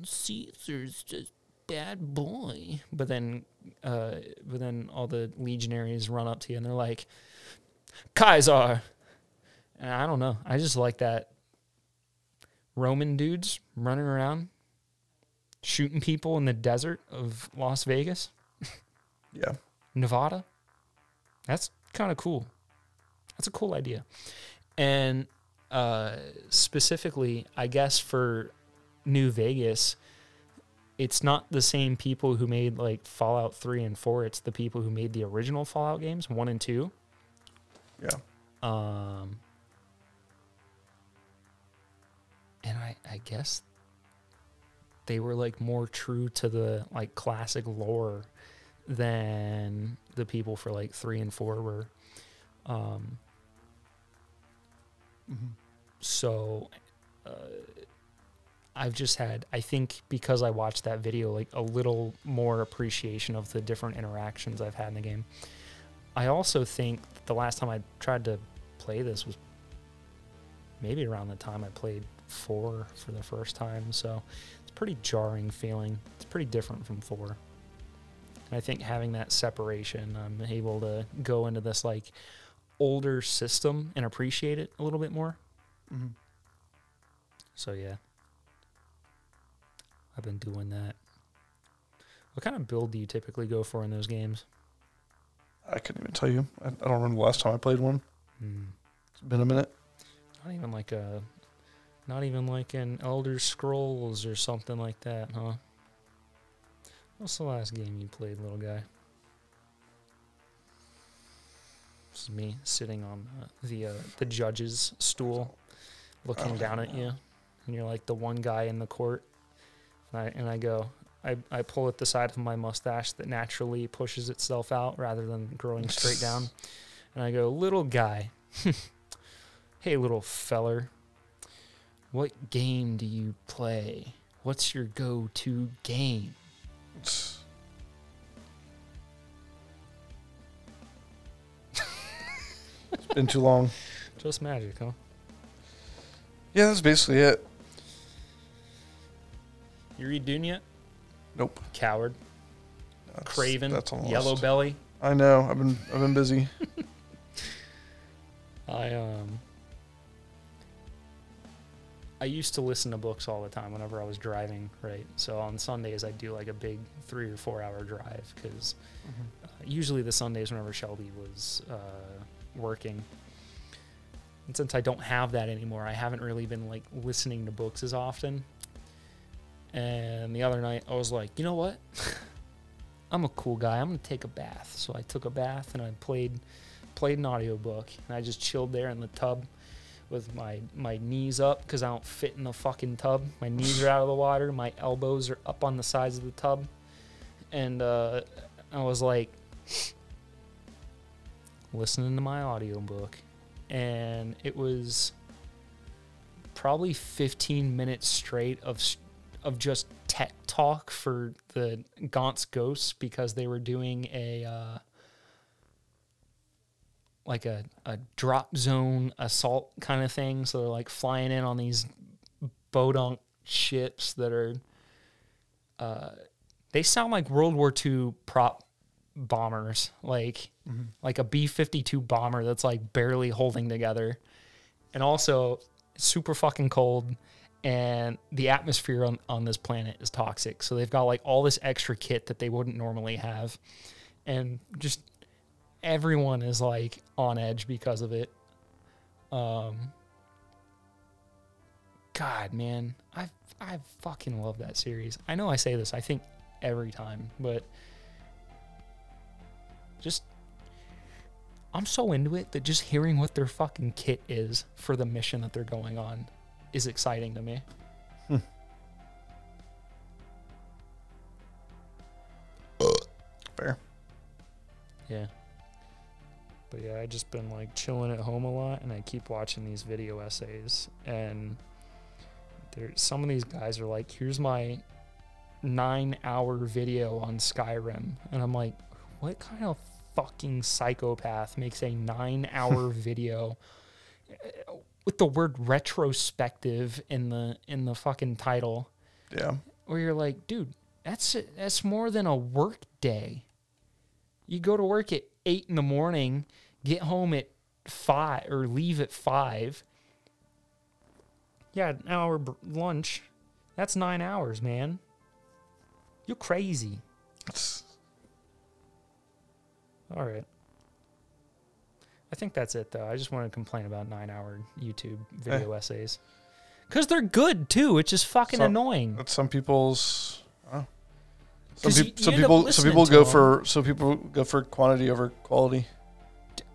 Caesar's just bad boy, but then uh, but then all the legionaries run up to you and they're like, Kaiser. And I don't know. I just like that Roman dudes running around shooting people in the desert of Las Vegas. yeah. Nevada. That's kind of cool. That's a cool idea. And uh, specifically, I guess for New Vegas, it's not the same people who made like Fallout 3 and 4. It's the people who made the original Fallout games, 1 and 2. Yeah. Um, and I, I guess they were like more true to the like classic lore than the people for like three and four were. Um, so uh, I've just had, I think, because I watched that video, like a little more appreciation of the different interactions I've had in the game. I also think the last time I tried to play this was maybe around the time I played four for the first time. So pretty jarring feeling. It's pretty different from four. And I think having that separation, I'm able to go into this like older system and appreciate it a little bit more. Mhm. So yeah, I've been doing that. What kind of build do you typically go for in those games? I couldn't even tell you. I, I don't remember the last time I played one. Hmm. It's been a minute. Not even like a, not even like an Elder Scrolls or something like that, huh? What's the last game you played, little guy? This is me sitting on uh, the uh, the judge's stool, looking Oh, down at you, and you're like the one guy in the court. And I, and I go, I, I pull at the side of my mustache that naturally pushes itself out rather than growing straight down. And I go, little guy, hey, little feller, what game do you play? What's your go to game? It's, it's been too long. Just magic, huh? Yeah, that's basically it. You read Dune yet? Nope. Coward, That's, Craven, That's on the Yellow. Belly. I know. I've been I've been busy. I um I used to listen to books all the time whenever I was driving, right? So on Sundays I'd do like a big 3 or 4 hour drive cuz uh, usually the Sundays whenever Shelby was uh, working. And since I don't have that anymore, I haven't really been like listening to books as often. And the other night I was like, "You know what? I'm a cool guy. I'm to take a bath." So I took a bath and I played played an audiobook and I just chilled there in the tub with my my knees up because I don't fit in the fucking tub. My knees are out of the water. My elbows are up on the sides of the tub, and uh, I was like listening to my audiobook, and it was probably 15 minutes straight of of just tech talk for the Gaunt's Ghosts because they were doing a uh, like a, a drop zone assault kind of thing. So they're like flying in on these bodunk ships that are uh, they sound like World War II prop bombers, like like a B fifty two bomber that's like barely holding together, and also super fucking cold. And the atmosphere on, on this planet is toxic. So they've got like all this extra kit that they wouldn't normally have. And just everyone is like on edge because of it. Um God, man, I I fucking love that series. I know I say this, I think every time, but just I'm so into it that just hearing what their fucking kit is for the mission that they're going on is exciting to me. Fair. Yeah. But yeah, I just been like chilling at home a lot and I keep watching these video essays and there some of these guys are like, here's my nine hour video on Skyrim and I'm like, what kind of fucking psychopath makes a nine hour video uh, with the word retrospective in the in the fucking title? Yeah. where you're like, dude, that's that's more than a work day. You go to work at eight in the morning, get home at five or leave at five. Yeah, an hour lunch. That's nine hours, man. You're crazy. All right. I think that's it, though. I just want to complain about nine-hour YouTube eh. video essays because they're good too. It's just fucking Some- annoying. that's some people's. Some, 'Cause you- you some end up people. Some people go for. Some people go for quantity over quality.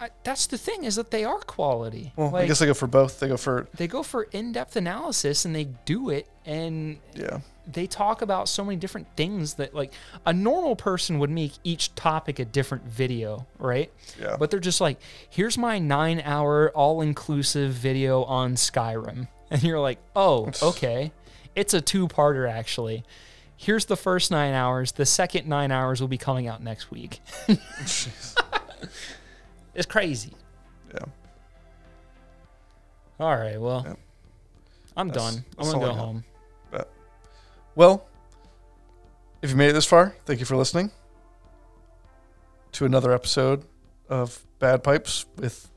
I, that's the thing is that they are quality. Well, I guess they go for both. They go for they go for in-depth analysis and they do it and yeah. they talk about so many different things that like a normal person would make each topic a different video right Yeah. but they're just like here's my nine hour all-inclusive video on skyrim and you're like oh okay it's a two-parter actually here's the first nine hours. The second nine hours will be coming out next week. It's crazy. Yeah. all right well Yep. i'm That's- done. I'm that's gonna go home. Well, if you made it this far, thank you for listening to another episode of Bad Pipes with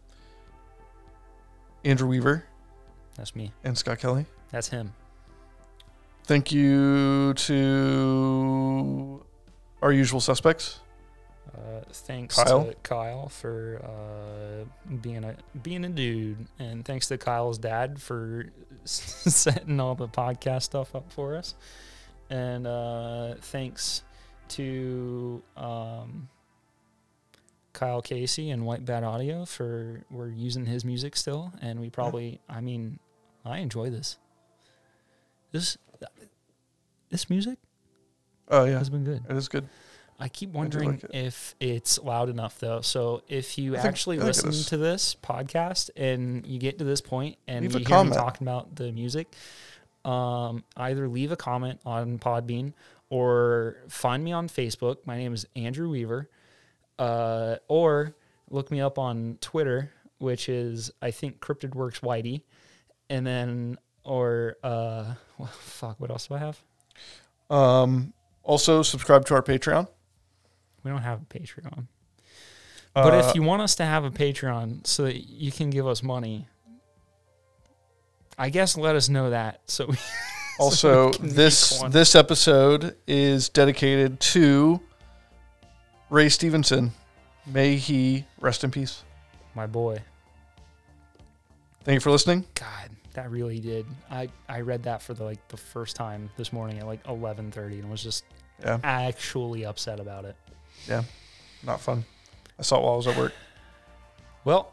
Andrew Weaver that's me. and Scott Kelly. that's him Thank you to our usual suspects. Uh, thanks Kyle? to Kyle for uh, being a being a dude, and thanks to Kyle's dad for setting all the podcast stuff up for us, and uh, thanks to um, Karl Casey and White Bat Audio for we're using his music still, and we probably I mean I enjoy this. This this music Oh yeah, has been good. it is good. I keep do wondering like it. if it's loud enough though. So if you think- actually I think it listen to this podcast and you get to this point and Leave you hear me talking about the music, um, either leave a comment on Podbean or find me on Facebook. My name is Andrew Weaver, uh, or look me up on Twitter, which is I think Cryptid Works Whitey, and then or uh, well, fuck, what else do I have? Um, also, subscribe to our Patreon. We don't have a Patreon. But Uh, if you want us to have a Patreon so that you can give us money, I guess let us know that. So we, also make this this episode is dedicated to Ray Stevenson. May he rest in peace. my boy, Thank you for listening. God, that really did. I I read that for the like the first time this morning at like 11:30 and was just Yeah, actually upset about it. Yeah, not fun. I saw it while I was at work. Well,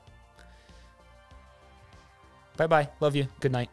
Bye bye. Love you. Good night.